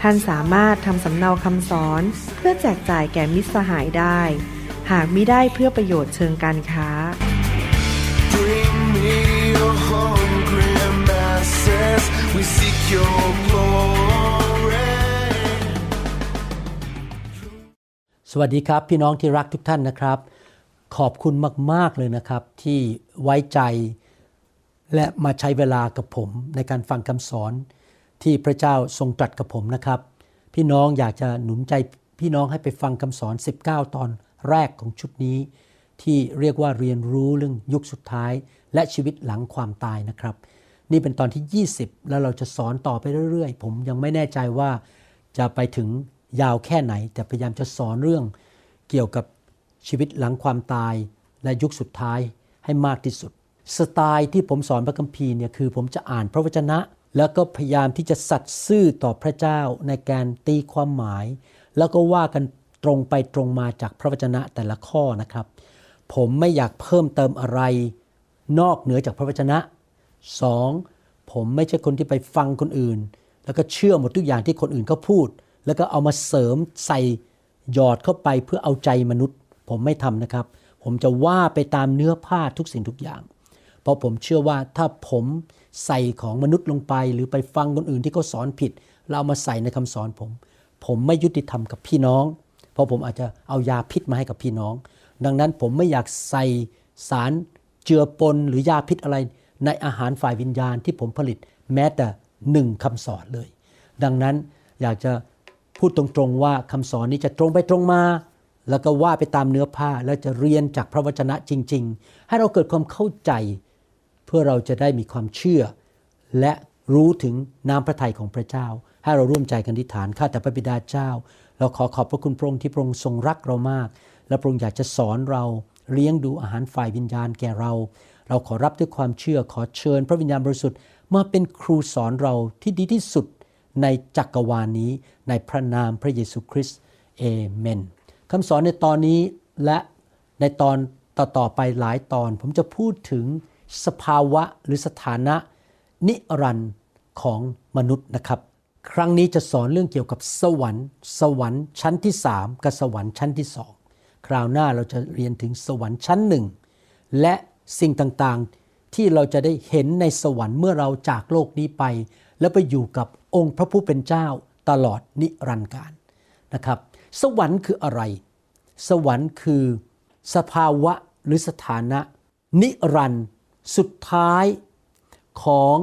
ท่านสามารถทำสำเนาคำสอนเพื่อแจกจ่ายแก่มิตรสหายได้ หากมิได้เพื่อประโยชน์เชิงการค้า สวัสดีครับ พี่น้องที่รักทุกท่านนะครับ ขอบคุณมาก ๆ เลยนะครับ ที่ไว้ใจและมาใช้เวลากับผมในการฟังคำสอน ที่พระเจ้าทรงตรัสกับผมนะครับ พี่น้องอยากจะหนุนใจพี่น้องให้ไปฟังคำสอน 19 ตอนแรกของชุดนี้ ที่เรียกว่าเรียนรู้เรื่องยุคสุดท้าย และชีวิตหลังความตายนะครับ นี่เป็นตอนที่ 20 แล้วเราจะสอนต่อไปเรื่อยๆ ผมยังไม่แน่ใจว่าจะไปถึงยาวแค่ไหน แต่พยายามจะสอนเรื่องเกี่ยวกับชีวิตหลังความตาย และยุคสุดท้ายให้มากที่สุด สไตล์ที่ผมสอนพระคัมภีร์เนี่ยคือผมจะอ่านพระวจนะ แล้วก็พยายามที่จะสัตย์ซื่อต่อพระเจ้าในการตีความหมาย แล้วก็ว่ากันตรงไปตรงมาจากพระวจนะแต่ละข้อนะครับ ผมไม่อยากเพิ่มเติมอะไร นอกเหนือจากพระวจนะสองผมไม่ใช่คนที่ไปฟังคนอื่น แล้วก็เชื่อหมดทุกอย่างที่คนอื่นเขาพูด แล้วก็เอามาเสริมใส่หยอดเข้าไปเพื่อเอาใจมนุษย์ ผมไม่ทำนะครับ ผมจะว่าไปตามเนื้อผ้าทุกสิ่งทุกอย่าง เพราะผมเชื่อว่าถ้าผม ใส่ของมนุษย์ลงไป หรือไปฟังคนอื่นที่เขาสอนผิด เราเอามาใส่ในคำสอนผม ผมไม่ยุติธรรมกับพี่น้อง เพราะผมอาจจะเอายาพิษมาให้กับพี่น้อง ดังนั้นผมไม่อยากใส่สารเจือปนหรือยาพิษอะไร ในอาหารฝ่ายวิญญาณที่ผมผลิตแม้แต่หนึ่งคำสอนเลย ดังนั้นอยากจะพูดตรงๆว่าคำสอนนี้จะตรงไปตรงมา แล้วก็ว่าไปตามเนื้อผ้าแล้วจะเรียนจากพระวจนะจริง ๆ ให้เราเกิดความเข้าใจ เพื่อเราจะได้มีความเชื่อ และรู้ถึงน้ำพระทัยของพระเจ้า ให้เราร่วมใจกันอธิษฐานข้าแต่พระบิดาเจ้า เราขอขอบพระคุณพระองค์ที่พระองค์ทรงรักเรามาก และพระองค์อยากจะสอนเราเลี้ยงดูอาหารฝ่ายวิญญาณแก่เรา เราขอรับด้วยความเชื่อขอเชิญ พระวิญญาณบริสุทธิ์มาเป็นครูสอนเราที่ดีที่สุดในจักรวาลนี้ในพระนามพระเยซูคริสต์เอเมนคำสอนในตอนนี้และในตอนต่อๆไปหลายตอน ผมจะพูดถึง สภาวะหรือสถานะ นิรันดร์ของมนุษย์นะครับ ครั้งนี้จะสอนเรื่องเกี่ยวกับสวรรค์ สวรรค์ชั้นที่สามกับสวรรค์ชั้นที่สองคราวหน้าเราจะเรียนถึงสวรรค์ชั้นหนึ่งและสิ่งต่างๆที่เราจะได้เห็นในสวรรค์เมื่อเราจากโลกนี้ไป แล้วไปอยู่กับองค์พระผู้เป็นเจ้าตลอดนิรันดร์การนะครับ สวรรค์คืออะไร สวรรค์คือสภาวะหรือสถานะ นิรันดร์ สุดท้ายของ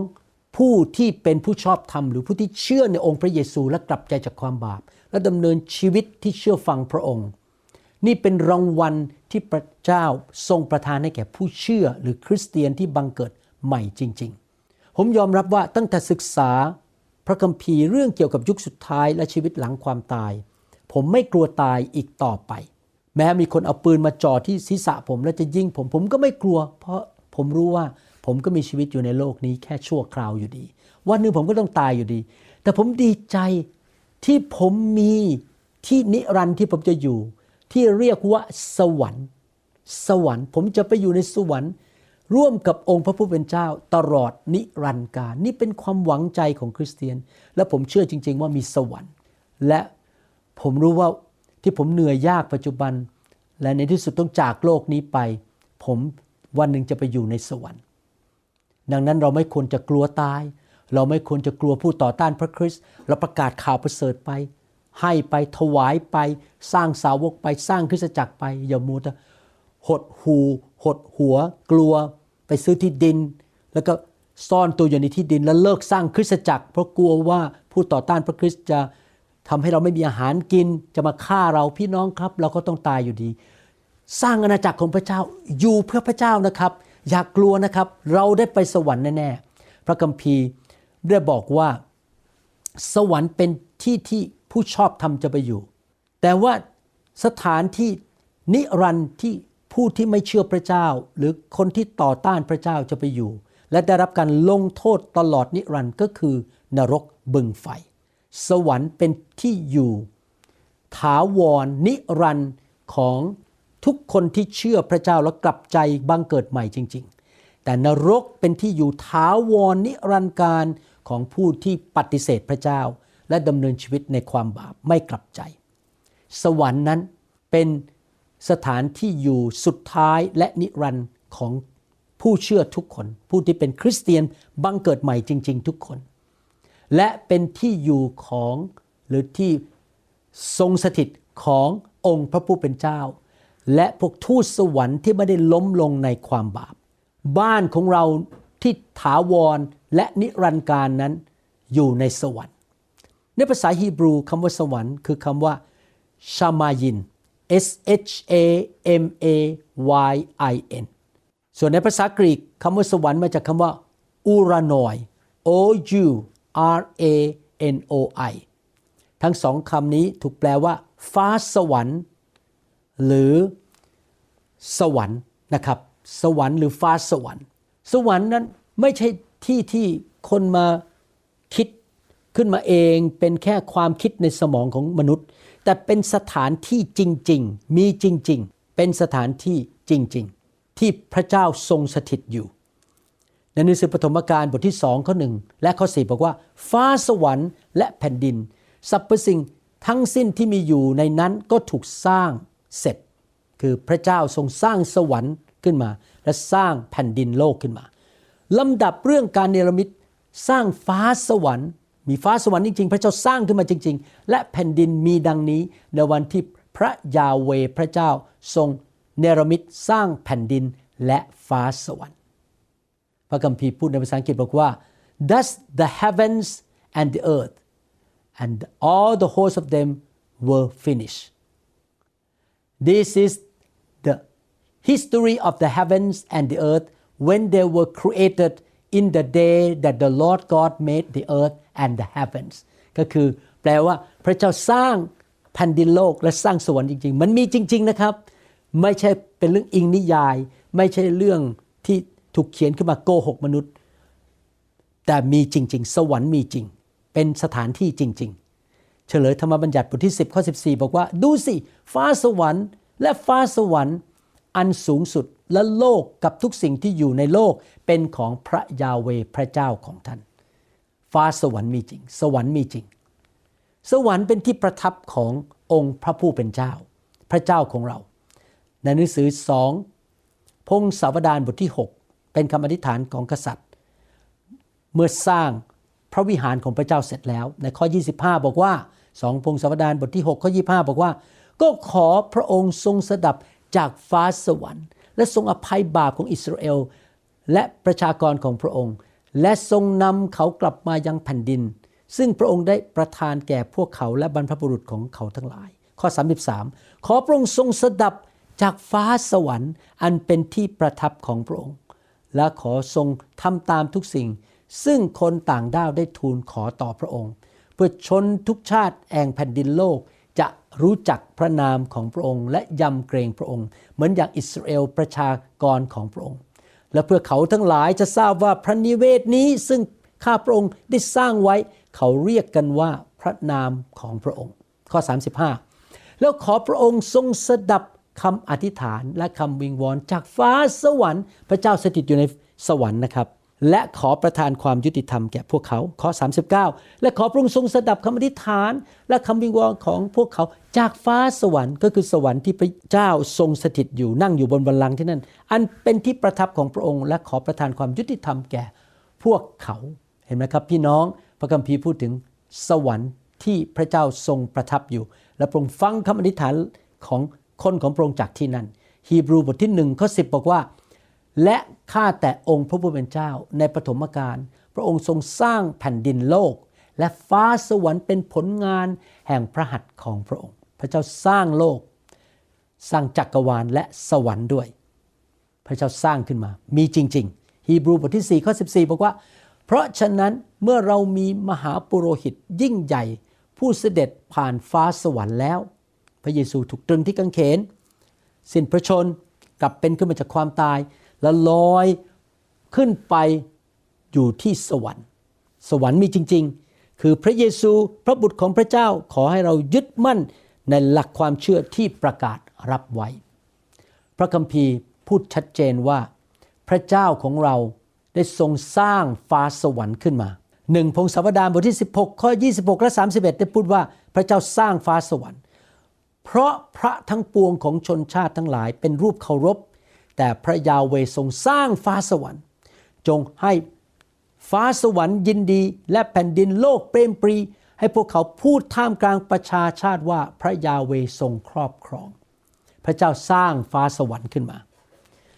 ผู้ที่เป็นผู้ชอบธรรมหรือผู้ที่เชื่อในองค์พระเยซูและกลับใจจากความบาป และดำเนินชีวิตที่เชื่อฟังพระองค์ นี่เป็นรางวัลที่พระเจ้าทรงประทานให้แก่ผู้เชื่อหรือคริสเตียนที่บังเกิดใหม่จริง ๆ ผมยอมรับว่าตั้งแต่ศึกษาพระคัมภีร์เรื่องเกี่ยวกับยุคสุดท้ายและชีวิตหลังความตาย ผมไม่กลัวตายอีกต่อไป แม้มีคนเอาปืนมาจ่อที่ศีรษะผมแล้วจะยิงผมผมก็ไม่กลัว เพราะ ผมรู้ว่าผมก็มีชีวิตอยู่ในโลกนี้แค่ชั่วคราวอยู่ดี วันหนึ่งผมก็ต้องตายอยู่ดี แต่ผมดีใจที่ผมมีที่นิรันดร์ที่ผมจะอยู่ ที่เรียกว่าสวรรค์ สวรรค์ ผมจะไปอยู่ในสวรรค์ ร่วมกับองค์พระผู้เป็นเจ้าตลอดนิรันดร์การนี่เป็นความหวังใจของคริสเตียน และผมเชื่อจริง ๆ ว่ามีสวรรค์ และผมรู้ว่าที่ผมเหนื่อยยากปัจจุบัน และในที่สุดต้องจากโลกนี้ไป ผม วันหนึ่งจะไปอยู่ในสวรรค์ ดังนั้นเราไม่ควรจะกลัวตาย เราไม่ควรจะกลัวผู้ต่อต้านพระคริสต์เราประกาศข่าวประเสริฐไป ให้ไปถวายไป สร้างสาวกไปสร้างคริสตจักรไป อย่ามัวแต่หดหูหดหัว กลัวไปซื้อที่ดิน แล้วก็ซ่อนตัวอยู่ในที่ดิน แล้วเลิกสร้างคริสตจักร เพราะกลัวว่าผู้ต่อต้านพระคริสต์จะทำให้เราไม่มีอาหารกินจะมาฆ่าเราพี่น้องครับ เราก็ต้องตายอยู่ดี สร้างอาณาจักรของพระเจ้าอยู่เพื่อพระเจ้านะครับ อย่ากกลัวนะครับ เราได้ไปสวรรค์แน่ๆพระคัมภีร์ได้บอกว่า สวรรค์เป็นที่ที่ผู้ชอบทำจะไปอยู่ แต่ว่าสถานที่นิรันดร์ที่ผู้ที่ไม่เชื่อพระเจ้า หรือคนที่ต่อต้านพระเจ้าจะไปอยู่ และได้รับการลงโทษตลอดนิรันดร์ก็คือนรกบึงไฟ สวรรค์เป็นที่อยู่ ถาวรนิรันดร์ของ ทุกคนที่เชื่อพระเจ้าแล้วกลับใจบังเกิดใหม่จริง ๆ แต่นรกเป็นที่อยู่ถาวรนิรันดร์กาลของผู้ที่ปฏิเสธพระเจ้า และดำเนินชีวิตในความบาปไม่กลับใจ สวรรค์นั้นเป็นสถานที่อยู่สุดท้ายและนิรันดร์ของผู้เชื่อทุกคน ผู้ที่เป็นคริสเตียนบังเกิดใหม่จริง ๆ ทุกคน และเป็นที่อยู่ของหรือที่ทรงสถิตขององค์พระผู้เป็นเจ้า และพวกทูตสวรรค์ที่ไม่ได้ล้มลงในความบาป บ้านของเราที่ถาวรและนิรันดร์การนั้นอยู่ในสวรรค์ ในภาษาฮีบรูคำว่าสวรรค์ คือคำว่าชามายิน S H A M A Y I N ส่วนในภาษากรีกคำว่าสวรรค์มาจากคำว่าอูรานอย O U R A N O I ทั้งสองคำนี้ถูกแปลว่า ฟ้าสวรรค์ หรือสวรรค์นะครับ สวรรค์หรือฟ้าสวรรค์ สวรรค์นั้นไม่ใช่ที่ที่คนมาคิดขึ้นมาเองเป็นแค่ความคิดในสมองของมนุษย์ แต่เป็นสถานที่จริง ๆ มีจริง ๆ เป็นสถานที่จริง ๆ ที่พระเจ้าทรงสถิตอยู่ในหนังสือปฐมกาลบทที่สองข้อหนึ่งและข้อสี่บอกว่า ฟ้าสวรรค์และแผ่นดินสรรพสิ่งทั้งสิ้นที่มีอยู่ในนั้นก็ถูกสร้าง เสร็จ คือพระเจ้าทรงสร้างสวรรค์ขึ้นมา และสร้างแผ่นดินโลกขึ้นมาลำดับเรื่องการเนรมิตสร้างฟ้าสวรรค์ มีฟ้าสวรรค์จริงๆ พระเจ้าสร้างขึ้นมาจริง ๆ และแผ่นดินมีดังนี้ในวันที่พระยาเวพระเจ้าทรงเนรมิตสร้างแผ่นดินและฟ้าสวรรค์ พระคัมภีร์พูดในภาษาอังกฤษบอกว่า thus the heavens and the earth and all the hosts of them were finished this is the history of the heavens and the earth when they were created in the day that the Lord God made the earth and the heavens ก็คือแปลว่าพระเจ้าสร้างแผ่นดินโลกและสร้างสวรรค์จริง ๆ มันมีจริง ๆนะครับ ไม่ใช่เป็นเรื่องอิงนิยาย ไม่ใช่เรื่องที่ถูกเขียนขึ้นมาโกหกมนุษย์ แต่มีจริง ๆ สวรรค์มีจริง เป็นสถานที่จริง ๆ เฉลยธรรมบัญญัติบทที่ 10 ข้อ 14 บอกว่า ดูสิ ฟ้าสวรรค์และฟ้าสวรรค์อันสูงสุดและโลกกับทุกสิ่งที่อยู่ในโลกเป็นของพระยาเวพระเจ้าของท่าน ฟ้าสวรรค์มีจริง สวรรค์มีจริง สวรรค์เป็นที่ประทับขององค์พระผู้เป็นเจ้า พระเจ้าของเรา ในหนังสือสองพงศาวดารบทที่ 6 เป็นคำอธิษฐานของกษัตริย์ เมื่อสร้างพระวิหารของพระเจ้าเสร็จแล้ว ในข้อ 25 บอกว่า สองพงศาวดารบทที่6ข้อ25 บอกว่า ก็ขอพระองค์ทรงสดับจากฟ้าสวรรค์ และทรงอภัยบาปของอิสราเอล และประชากรของพระองค์ และทรงนำเขากลับมายังแผ่นดิน ซึ่งพระองค์ได้ประทานแก่พวกเขาและบรรพบุรุษของเขาทั้งหลาย ข้อ 33 ขอพระองค์ทรงสดับจากฟ้าสวรรค์อันเป็นที่ประทับของพระองค์ และขอทรงทำตามทุกสิ่ง ซึ่งคนต่างด้าวได้ทูลขอต่อพระองค์ เพื่อชนทุกชาติแองแผ่นดินโลกจะรู้จักพระนามของพระองค์ และยำเกรงพระองค์ เหมือนอย่างอิสราเอลประชากรของพระองค์ และเพื่อเขาทั้งหลายจะทราบว่าพระนิเวศนี้ซึ่งข้าพระองค์ได้สร้างไว้ เขาเรียกกันว่าพระนามของพระองค์ ข้อ 35 แล้วขอพระองค์ทรงสดับคำอธิษฐานและคำวิงวอนจากฟ้าสวรรค์ พระเจ้าสถิตอยู่ในสวรรค์นะครับ และขอประทานความยุติธรรมแก่พวกเขา ข้อ 39 และขอพระองค์ทรงสดับคำอธิษฐาน และคำวิงวอนของพวกเขาจากฟ้าสวรรค์ก็คือสวรรค์ที่พระเจ้าทรงสถิตอยู่นั่งอยู่บนบัลลังก์ที่นั่น อันเป็นที่ประทับของพระองค์ และขอประทานความยุติธรรมแก่พวกเขาเห็นไหมครับ พี่น้องพระคัมภีร์พูดถึงสวรรค์ที่พระเจ้าทรงประทับอยู่ และพระองค์ฟังคำอธิษฐานของคนของพระองค์จากที่นั่นฮีบรูบทที่หนึ่งข้อสิบอกว่า และข้าแต่องค์พระผู้เป็นเจ้าในปฐมกาลพระองค์ทรงสร้างแผ่นดินโลก และฟ้าสวรรค์เป็นผลงานแห่งพระหัตถ์ของพระองค์ พระเจ้าสร้างโลก สร้างจักรวาลและสวรรค์ด้วย พระเจ้าสร้างขึ้นมา มีจริง ๆ ฮีบรูบทที่4ข้อ14 บอกว่า เพราะฉะนั้นเมื่อเรามีมหาปุโรหิตยิ่งใหญ่ ผู้เสด็จผ่านฟ้าสวรรค์แล้วพพระเยซูถูกตรึงที่กางเขน สิ้นพระชนกลับเป็นขึ้นมาจากความตาย แล้วลอยขึ้นไปอยู่ที่สวรรค์ สวรรค์มีจริง ๆ คือพระเยซูพระบุตรของพระเจ้าขอให้เรายึดมั่นในหลักความเชื่อที่ประกาศรับไว้ พระคัมภีร์พูดชัดเจนว่า พระเจ้าของเราได้ทรงสร้างฟ้าสวรรค์ขึ้นมาหนึ่งพงศาวดารบทที่ 16 ข้อ 26 และ 31 ได้พูดว่าพระเจ้าสร้างฟ้าสวรรค์ เพราะพระทั้งปวงของชนชาติทั้งหลายเป็นรูปเคารพ แต่พระยาเวทรงสร้างฟ้าสวรรค์ จงให้ฟ้าสวรรค์ยินดีและแผ่นดินโลกเปรมปรี ให้พวกเขาพูดท่ามกลางประชาชาติว่าพระยาเวทรงครอบครอง พระเจ้าสร้างฟ้าสวรรค์ขึ้นมา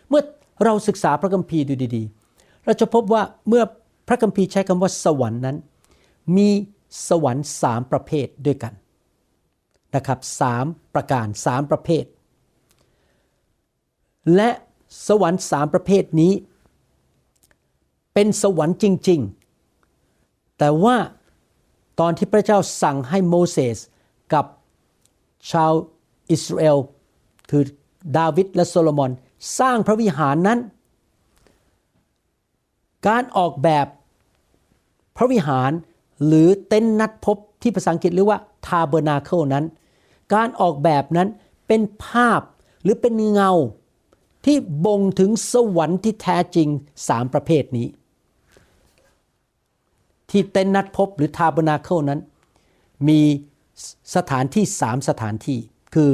เมื่อเราศึกษาพระคัมภีร์ดูดีๆ เราจะพบว่าเมื่อพระคัมภีร์ใช้คำว่าสวรรค์นั้น มีสวรรค์สามประเภทด้วยกันนะครับสามประการสามประเภท และ สวรรค์สามประเภทนี้ เป็นสวรรค์จริง ๆ แต่ว่าตอนที่พระเจ้าสั่งให้โมเสสกับชาวอิสราเอลคือดาวิดและโซโลมอนสร้างพระวิหารนั้น การออกแบบพระวิหารหรือเต็นท์นัดพบที่ภาษาอังกฤษเรียกว่าทาเบอร์นาเคิลนั้น การออกแบบนั้นเป็นภาพหรือเป็นเงา ที่บ่งถึงสวรรค์ที่แท้จริงสามประเภทนี้ ที่เต็นนัดพบหรือทาบนาเคิลนั้น มีสถานที่สามสถานที่ คือ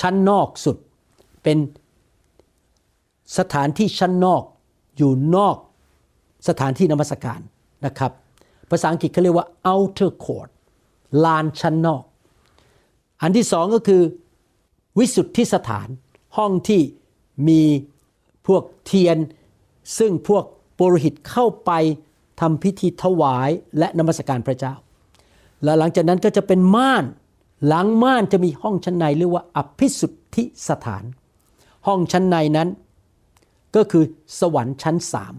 ชั้นนอกสุดเป็นสถานที่ชั้นนอกอยู่นอกสถานที่นมัสการนะครับ ภาษาอังกฤษเขาเรียกว่า outer court ลานชั้นนอก อันที่สองก็คือวิสุทธิสถาน ห้องที่มีพวกเทียน ซึ่งพวกปุโรหิตเข้าไปทำพิธีถวายและนมัสการพระเจ้า และหลังจากนั้นก็จะเป็นม่าน หลังม่านจะมีห้องชั้นในเรียกว่าอภิสุทธิสถาน ห้องชั้นในนั้น ก็คือสวรรค์ชั้นสาม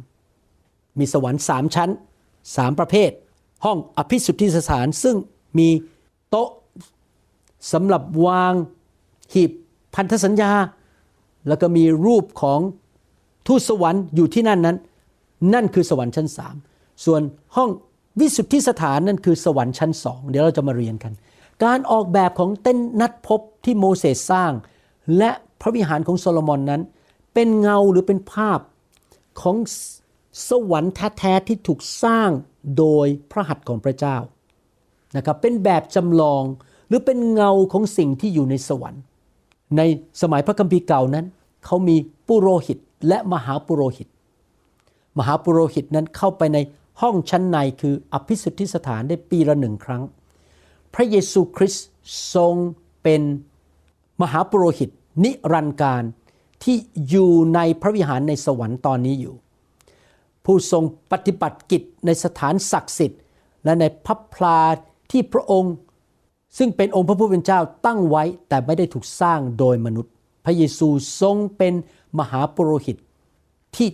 มีสวรรค์สามชั้นสามประเภท ห้องอภิสุทธิสถานซึ่งมีโต๊ะสำหรับวางหีบพันธสัญญา แล้วก็มีรูปของทูตสวรรค์อยู่ที่นั่นนั้น นั่นคือสวรรค์ชั้นสามส่วนห้องวิสุทธิสถานนั่นคือสวรรค์ชั้นสองเดี๋ยวเราจะมาเรียนกัน การออกแบบของเต้นนัดพบที่โมเสสสร้าง และพระวิหารของโซโลมอนนั้น เป็นเงาหรือเป็นภาพของสวรรค์แท้ๆที่ถูกสร้างโดยพระหัตถ์ของพระเจ้านะครับเป็นแบบจำลองหรือเป็นเงาของสิ่งที่อยู่ในสวรรค์ ในสมัยพระคัมภีร์เก่านั้น เขามีปุโรหิตและมหาปุโรหิต มหาปุโรหิตนั้นเข้าไปในห้องชั้นในคืออภิสุทธิสถานได้ปีละหนึ่งครั้ง พระเยซูคริสต์ทรงเป็นมหาปุโรหิต นิรันดร์การที่อยู่ในพระวิหารในสวรรค์ตอนนี้อยู่ ผู้ทรงปฏิบัติกิจในสถานศักดิ์สิทธิ์ และในพระพลาที่พระองค์ ซึ่งเป็นองค์พระผู้เป็นเจ้าตั้งไว้แต่ไม่ได้ถูกสร้างโดยมนุษย์ ระเยซูทรงเป็นมหาปุโรหิตที่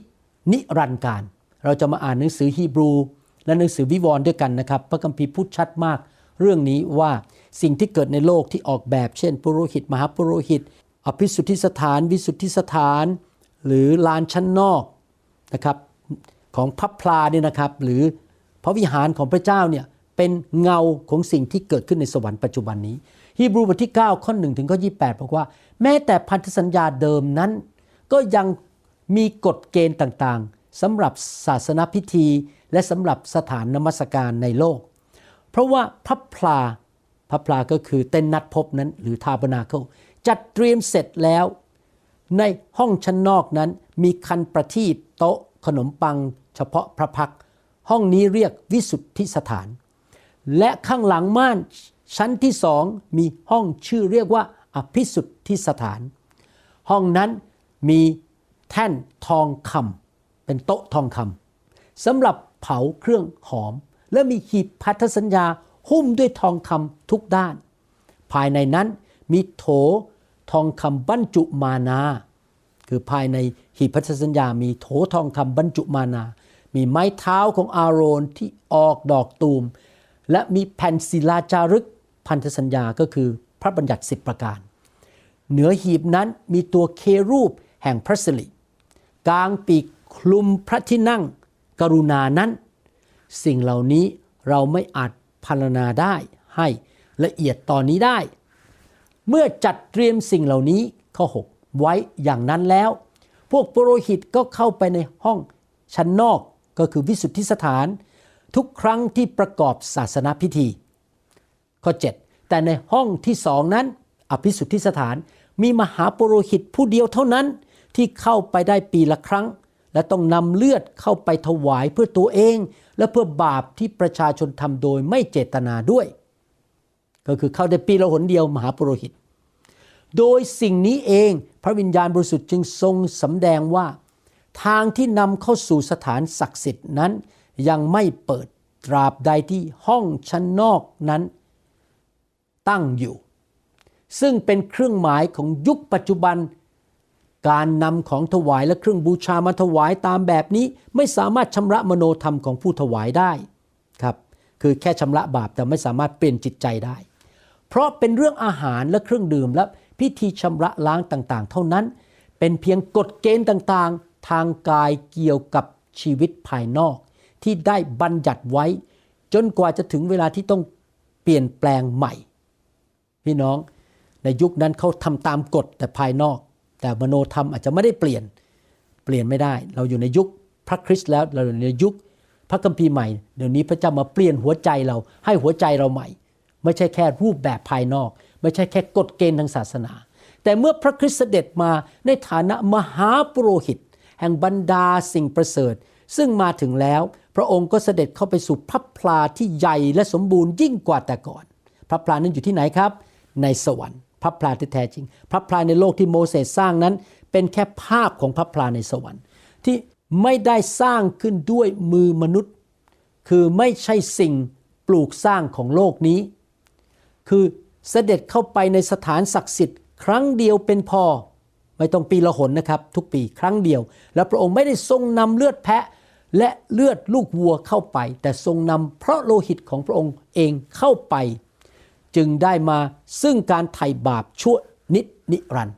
นิรันดร์การ เราจะมาอ่านหนังสือฮีบรูและหนังสือวิวรณ์ด้วยกันนะครับ พระคัมภีร์พูดชัดมาก เรื่องนี้ว่าสิ่งที่เกิดในโลกที่ออกแบบ เช่นปุโรหิต มหาปุโรหิต อภิสุทธิสถาน วิสุทธิสถาน หรือลานชั้นนอกนะครับของพระพลาเนี่ยนะครับ หรือพระวิหารของพระเจ้าเนี่ยเป็นเงาของสิ่งที่เกิดขึ้นในสวรรค์ปัจจุบันนี้ ฮีบรูบทที่ 9 ข้อ1ถึงข้อ28 บอกว่า แม้แต่พันธสัญญาเดิมนั้น ก็ยังมีกฎเกณฑ์ต่างๆสำหรับศาสนพิธี และสำหรับสถานนมัสการในโลก เพราะว่าพระพลาพระพลาก็คือเต้นนัดพบนั้น หรือทาบนาเคิลจัดเตรียมเสร็จแล้ว ในห้องชั้นนอกนั้นมีคันประทีปโต๊ะขนมปัง เฉพาะพระพัก ห้องนี้เรียกวิสุทธิสถาน และข้างหลังม่าน ชั้นที่สองมีห้องชื่อเรียกว่าอภิสุทธิสถาน ห้องนั้นมีแท่นทองคำเป็นโต๊ะทองคำสำหรับเผาเครื่องหอม และมีหีบพันธสัญญาหุ้มด้วยทองคำทุกด้าน ภายในนั้นมีโถทองคำบรรจุมานา คือภายในหีบพันธสัญญา มีโถทองคำบรรจุมานา มีไม้เท้าของอาโรนที่ออกดอกตูม และมีแผ่นศิลาจารึก พันธสัญญาก็คือพระบัญญัติสิบประการ เหนือหีบนั้นมีตัวเครูปแห่งพระสิริกลางปีกคลุมพระที่นั่งกรุณานั้น สิ่งเหล่านี้เราไม่อาจพรรณนาได้ให้ละเอียดตอนนี้ได้ เมื่อจัดเตรียมสิ่งเหล่านี้ข้อ 6 ไว้อย่างนั้นแล้ว พวกปุโรหิตก็เข้าไปในห้องชั้นนอกก็คือวิสุทธิสถาน ทุกครั้งที่ประกอบศาสนาพิธี ข้อ 7 แต่ในห้องที่สองนั้น อภิสุทธิสถานมีมหาปุโรหิตผู้เดียวเท่านั้นที่เข้าไปได้ปีละครั้ง และต้องนำเลือดเข้าไปถวายเพื่อตัวเอง และเพื่อบาปที่ประชาชนทำโดยไม่เจตนาด้วย ก็คือเข้าได้ปีละหนเดียวมหาปุโรหิต โดยสิ่งนี้เองพระวิญญาณบริสุทธิ์จึงทรงสำแดงว่า ทางที่นำเข้าสู่สถานศักดิ์สิทธิ์นั้นยังไม่เปิดตราบใดที่ห้องชั้นนอกนั้น ตั้งอยู่ ซึ่งเป็นเครื่องหมายของยุคปัจจุบัน การนำของถวายและเครื่องบูชามาถวายตามแบบนี้ ไม่สามารถชำระมโนธรรมของผู้ถวายได้ครับคือแค่ชำระบาปแต่ไม่สามารถเปลี่ยนจิตใจได้ เพราะเป็นเรื่องอาหารและเครื่องดื่มและพิธีชำระล้างต่างๆ เท่านั้น เป็นเพียงกฎเกณฑ์ต่างๆ ทางกายเกี่ยวกับชีวิตภายนอก ที่ได้บัญญัติไว้ จนกว่าจะถึงเวลาที่ต้องเปลี่ยนแปลงใหม่ พี่น้องในยุคนั้นเขาทำตามกฎแต่ภายนอก แต่มโนธรรมอาจจะไม่ได้เปลี่ยนเปลี่ยนไม่ได้ เราอยู่ในยุคพระคริสต์แล้วเราอยู่ในยุคพระคัมภีร์ใหม่เดี๋ยวนี้พระเจ้ามาเปลี่ยนหัวใจเราให้หัวใจเราใหม่ ไม่ใช่แค่รูปแบบภายนอก ไม่ใช่แค่กฎเกณฑ์ทางศาสนา แต่เมื่อพระคริสต์เสด็จมาในฐานะมหาปุโรหิต แห่งบรรดาสิ่งประเสริฐ ซึ่งมาถึงแล้ว พระองค์ก็เสด็จเข้าไปสู่พระพลาที่ใหญ่และสมบูรณ์ยิ่งกว่าแต่ก่อน พระพลานั้นอยู่ที่ไหนครับ ในสวรรค์ พระพลาที่แท้จริง พระพลาในโลกที่โมเสสสร้างนั้น เป็นแค่ภาพของพระพลาในสวรรค์ ที่ไม่ได้สร้างขึ้นด้วยมือมนุษย์ คือไม่ใช่สิ่งปลูกสร้างของโลกนี้ คือเสด็จเข้าไปในสถานศักดิ์สิทธิ์ ครั้งเดียวเป็นพอ ไม่ต้องปีละหนนะครับ ทุกปีครั้งเดียว แล้วพระองค์ไม่ได้ทรงนำเลือดแพะและเลือดลูกวัวเข้าไป แต่ทรงนำพระโลหิตของพระองค์เองเข้าไป จึงได้มาซึ่งการไถ่บาปชั่วนิดนิรันด์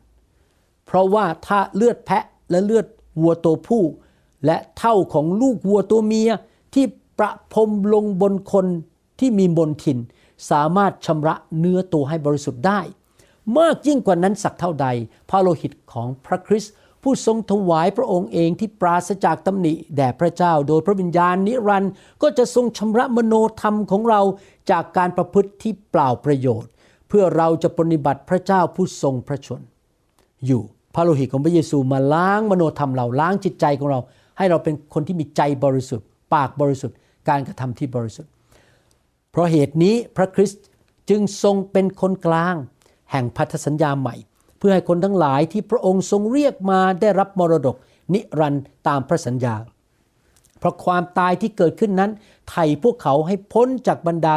เพราะว่าถ้าเลือดแพะและเลือดวัวตัวผู้ และเท่าของลูกวัวตัวเมียที่ประพรมลงบนคนที่มีมนทิน สามารถชำระเนื้อตัวให้บริสุทธิ์ได้ มากยิ่งกว่านั้นสักเท่าใดพระโลหิตของพระคริสต์ ผู้ทรงถวายพระองค์เองที่ปราศจากตำหนิแด่พระเจ้า โดยพระวิญญาณนิรันดร์ก็จะทรงชำระมโนธรรมของเราจากการประพฤติที่เปล่าประโยชน์ เพื่อเราจะปฏิบัติพระเจ้าผู้ทรงพระชน อยู่พระโลหิตของพระเยซูมาล้างมโนธรรมเราล้างจิตใจของเรา ให้เราเป็นคนที่มีใจบริสุทธิ์ ปากบริสุทธิ์ การกระทำที่บริสุทธิ์ เพราะเหตุนี้พระคริสต์จึงทรงเป็นคนกลาง แห่งพันธสัญญาใหม่ เพื่อให้คนทั้งหลายที่พระองค์ทรงเรียกมาได้รับมรดก นิรันดร์ตามพระสัญญา เพราะความตายที่เกิดขึ้นนั้น ไถ่พวกเขาให้พ้นจากบรรดา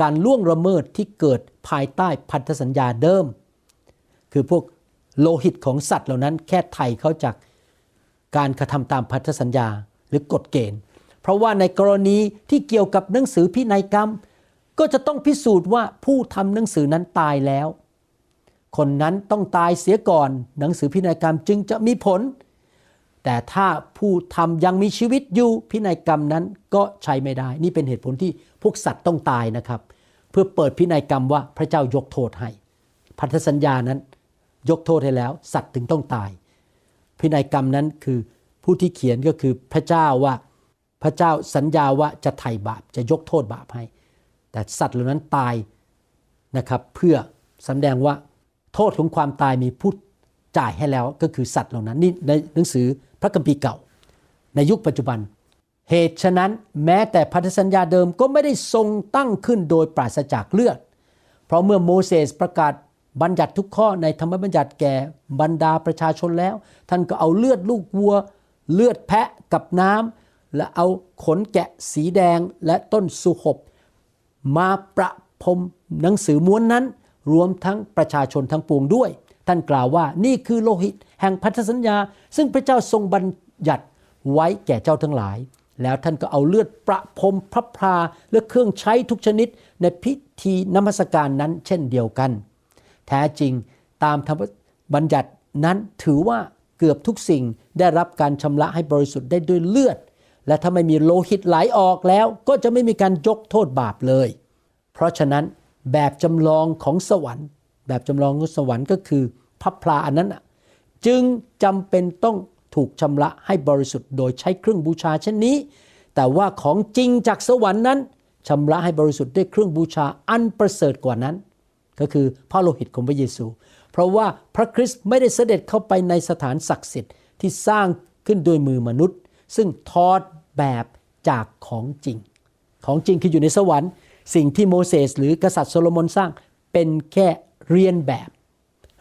การล่วงละเมิดที่เกิดภายใต้พันธสัญญาเดิม คือพวกโลหิตของสัตว์เหล่านั้นแค่ไถ่เขาจากการกระทำตามพันธสัญญาหรือกฎเกณฑ์ เพราะว่าในกรณีที่เกี่ยวกับหนังสือพินัยกรรม ก็จะต้องพิสูจน์ว่าผู้ทำหนังสือนั้นตายแล้ว คนนั้นต้องตายเสียก่อน หนังสือพินัยกรรมจึงจะมีผล แต่ถ้าผู้ทำยังมีชีวิตอยู่พินัยกรรมนั้นก็ใช้ไม่ได้ นี่เป็นเหตุผลที่พวกสัตว์ต้องตายนะครับ เพื่อเปิดพินัยกรรมว่าพระเจ้ายกโทษให้ พันธสัญญานั้น ยกโทษให้แล้ว สัตว์ถึงต้องตาย พินัยกรรมนั้นคือผู้ที่เขียนก็คือพระเจ้าว่าพระเจ้าสัญญาว่าจะไถ่บาปจะยกโทษบาปให้ แต่สัตว์เหล่านั้นตายนะครับเพื่อสำแดงว่า โทษของความตายมีผู้จ่ายให้แล้วก็คือสัตว์เหล่านั้นนี่ในหนังสือพระคัมภีร์เก่า ในยุคปัจจุบัน เหตุฉะนั้นแม้แต่พันธสัญญาเดิมก็ไม่ได้ทรงตั้งขึ้นโดยปราศจากเลือด เพราะเมื่อโมเสสประกาศบัญญัติทุกข้อในธรรมบัญญัติแก่บรรดาประชาชนแล้ว ท่านก็เอาเลือดลูกวัว เลือดแพะกับน้ำและเอาขนแกะสีแดงและต้นสุหบมาประพรมหนังสือม้วนนั้น รวมทั้งประชาชนทั้งปวงด้วย ท่านกล่าวว่านี่คือโลหิต แห่งพันธสัญญา ซึ่งพระเจ้าทรงบัญญัติไว้แก่เจ้าทั้งหลาย แล้วท่านก็เอาเลือดประพรมพระพราและเครื่องใช้ทุกชนิดในพิธีนมัสการนั้นเช่นเดียวกัน แท้จริงตามธรรมบัญญัตินั้นถือว่าเกือบทุกสิ่งได้รับการชำระให้บริสุทธิ์ได้ด้วยเลือด และถ้าไม่มีโลหิตไหลออกแล้วก็จะไม่มีการยกโทษบาปเลย เพราะฉะนั้น แบบจำลองของสวรรค์ แบบจำลองของสวรรค์ก็คือพระพลาอันนั้นจึงจำเป็นต้องถูกชำระให้บริสุทธิ์โดยใช้เครื่องบูชาเช่นนี้ แต่ว่าของจริงจากสวรรค์นั้นชำระให้บริสุทธิ์ด้วยเครื่องบูชาอันประเสริฐกว่านั้น ก็คือพระโลหิตของพระเยซู เพราะว่าพระคริสต์ไม่ได้เสด็จเข้าไปในสถานศักดิ์สิทธิ์ที่สร้างขึ้นโดยมือมนุษย์ ซึ่งทอดแบบจากของจริง ของจริงคืออยู่ในสวรรค์ สิ่งที่โมเสสหรือกษัตริย์โซโลมอนสร้างเป็นแค่เรียนแบบ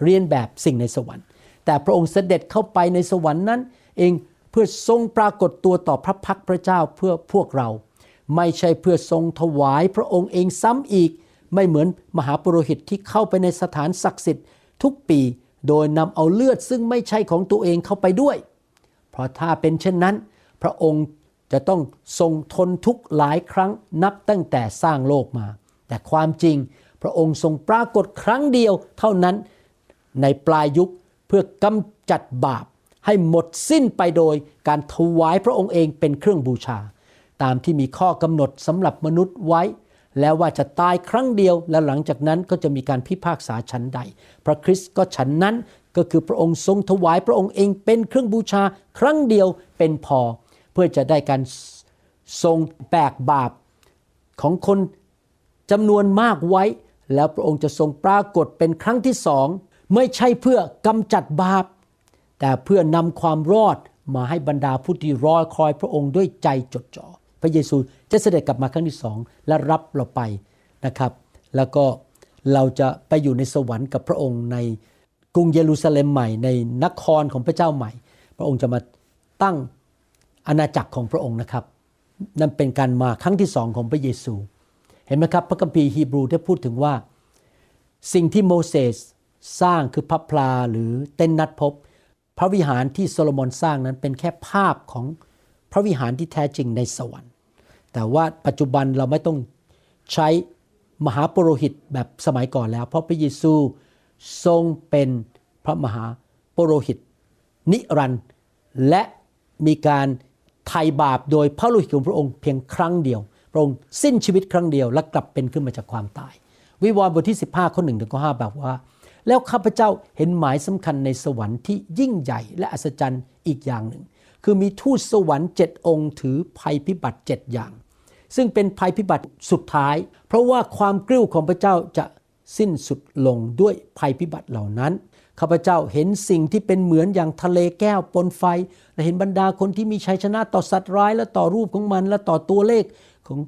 เรียนแบบสิ่งในสวรรค์ แต่พระองค์เสด็จเข้าไปในสวรรค์นั้น เองเพื่อทรงปรากฏตัวต่อพระพักตร์พระเจ้าเพื่อพวกเรา ไม่ใช่เพื่อทรงถวายพระองค์เองซ้ำอีก ไม่เหมือนมหาปุโรหิตที่เข้าไปในสถานศักดิ์สิทธิ์ ทุกปีโดยนำเอาเลือดซึ่งไม่ใช่ของตัวเองเข้าไปด้วย เพราะถ้าเป็นเช่นนั้น พระองค์ จะต้องทรงทนทุกข์หลายครั้งนับตั้งแต่สร้างโลกมา แต่ความจริงพระองค์ทรงปรากฏครั้งเดียวเท่านั้นในปลายยุคเพื่อกำจัดบาปให้หมดสิ้นไปโดยการถวายพระองค์เองเป็นเครื่องบูชา ตามที่มีข้อกำหนดสำหรับมนุษย์ไว้ แล้วว่าจะตายครั้งเดียวและหลังจากนั้นก็จะมีการพิพากษาชั้นใด พระคริสต์ก็ฉันนั้นก็คือพระองค์ทรงถวายพระองค์เองเป็นเครื่องบูชาครั้งเดียวเป็นพอ เพื่อจะได้การทรงแบกบาปของคนจำนวนมากไว้ แล้วพระองค์จะทรงปรากฏเป็นครั้งที่สองไม่ใช่เพื่อกำจัดบาป แต่เพื่อนำความรอดมาให้บรรดาผู้ที่รอคอยพระองค์ด้วยใจจดจ่อพระเยซูจะเสด็จกลับมาครั้งที่สองและรับเราไปนะครับ แล้วก็เราจะไปอยู่ในสวรรค์กับพระองค์ในกรุงเยรูซาเล็มใหม่ ในนครของพระเจ้าใหม่ พระองค์จะมาตั้ง อาณาจักรของพระองค์นะครับ นั่นเป็นการมาครั้งที่สองของพระเยซู เห็นไหมครับพระคัมภีร์ฮีบรูได้พูดถึงว่า สิ่งที่โมเสสสร้างคือพระพลาหรือเต้นนัดพบ พระวิหารที่โซโลมอนสร้างนั้นเป็นแค่ภาพของพระวิหารที่แท้จริงในสวรรค์ แต่ว่าปัจจุบันเราไม่ต้องใช้มหาปุโรหิตแบบสมัยก่อนแล้ว เพราะพระเยซูทรงเป็นพระมหาปุโรหิต นิรันดร์และมีการ ไถ่บาปโดยพระโลหิตของพระองค์เพียงครั้งเดียว พระองค์สิ้นชีวิตครั้งเดียวและกลับเป็นขึ้นมาจากความตาย วิวรณ์บทที่ 15ข้อหนึ่งถึงข้อห้าแบบว่า แล้วข้าพเจ้าเห็นหมายสำคัญในสวรรค์ที่ยิ่งใหญ่และอัศจรรย์อีกอย่างหนึ่ง คือมีทูตสวรรค์เจ็ดองค์ถือภัยพิบัติเจ็ดอย่าง ซึ่งเป็นภัยพิบัติสุดท้าย เพราะว่าความกริ้วของพระเจ้าจะสิ้นสุดลงด้วยภัยพิบัติเหล่านั้น ข้าพเจ้าเห็นสิ่งที่เป็นเหมือนอย่างทะเลแก้วปนไฟ และเห็นบรรดาคนที่มีชัยชนะต่อสัตว์ร้าย และต่อรูปของมัน และต่อตัวเลขของ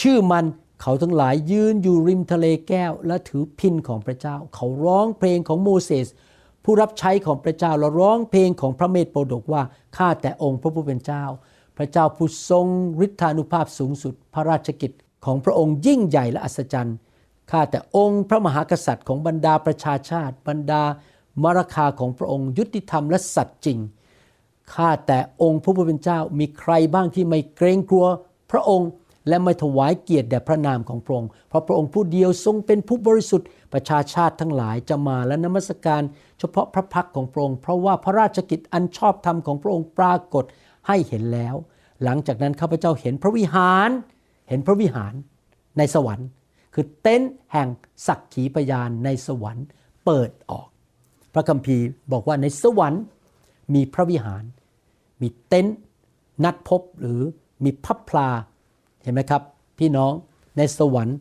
ชื่อมันเขาทั้งหลายยืนอยู่ริมทะเลแก้ว และถือพินของพระเจ้า เขาร้องเพลงของโมเสสผู้รับใช้ของพระเจ้าและร้องเพลงของพระเมธโปรดกว่าข้าแต่องค์พระผู้เป็นเจ้า พระเจ้าผู้ทรงฤทธานุภาพสูงสุด พระราชกิจของพระองค์ยิ่งใหญ่และอัศจรรย์ข้าแต่องค์พระมหากษัตริย์ของบรรดาประชาชาติบรรดา มรคาของพระองค์ยุติธรรมและสัตย์จริง ข้าแต่องค์พระผู้เป็นเจ้ามีใครบ้างที่ไม่เกรงกลัวพระองค์และไม่ถวายเกียรติแด่พระนามของพระองค์ เพราะพระองค์ผู้เดียวทรงเป็นผู้บริสุทธิ์ประชาชาติทั้งหลายจะมาและนมัสการ เฉพาะพระพักของพระองค์ เพราะว่าพระราชกิจอันชอบธรรมของพระองค์ปรากฏให้เห็นแล้ว หลังจากนั้นข้าพเจ้าเห็นพระวิหาร เห็นพระวิหารในสวรรค์ คือเต็นท์แห่งสักขีพยานในสวรรค์เปิดออก ระคัมภีร์บอกว่าในสวรรค์มีพระวิหาร มีเต็นท์นัดพบหรือมีพับพลาเห็นไหมครับ พี่น้องในสวรรค์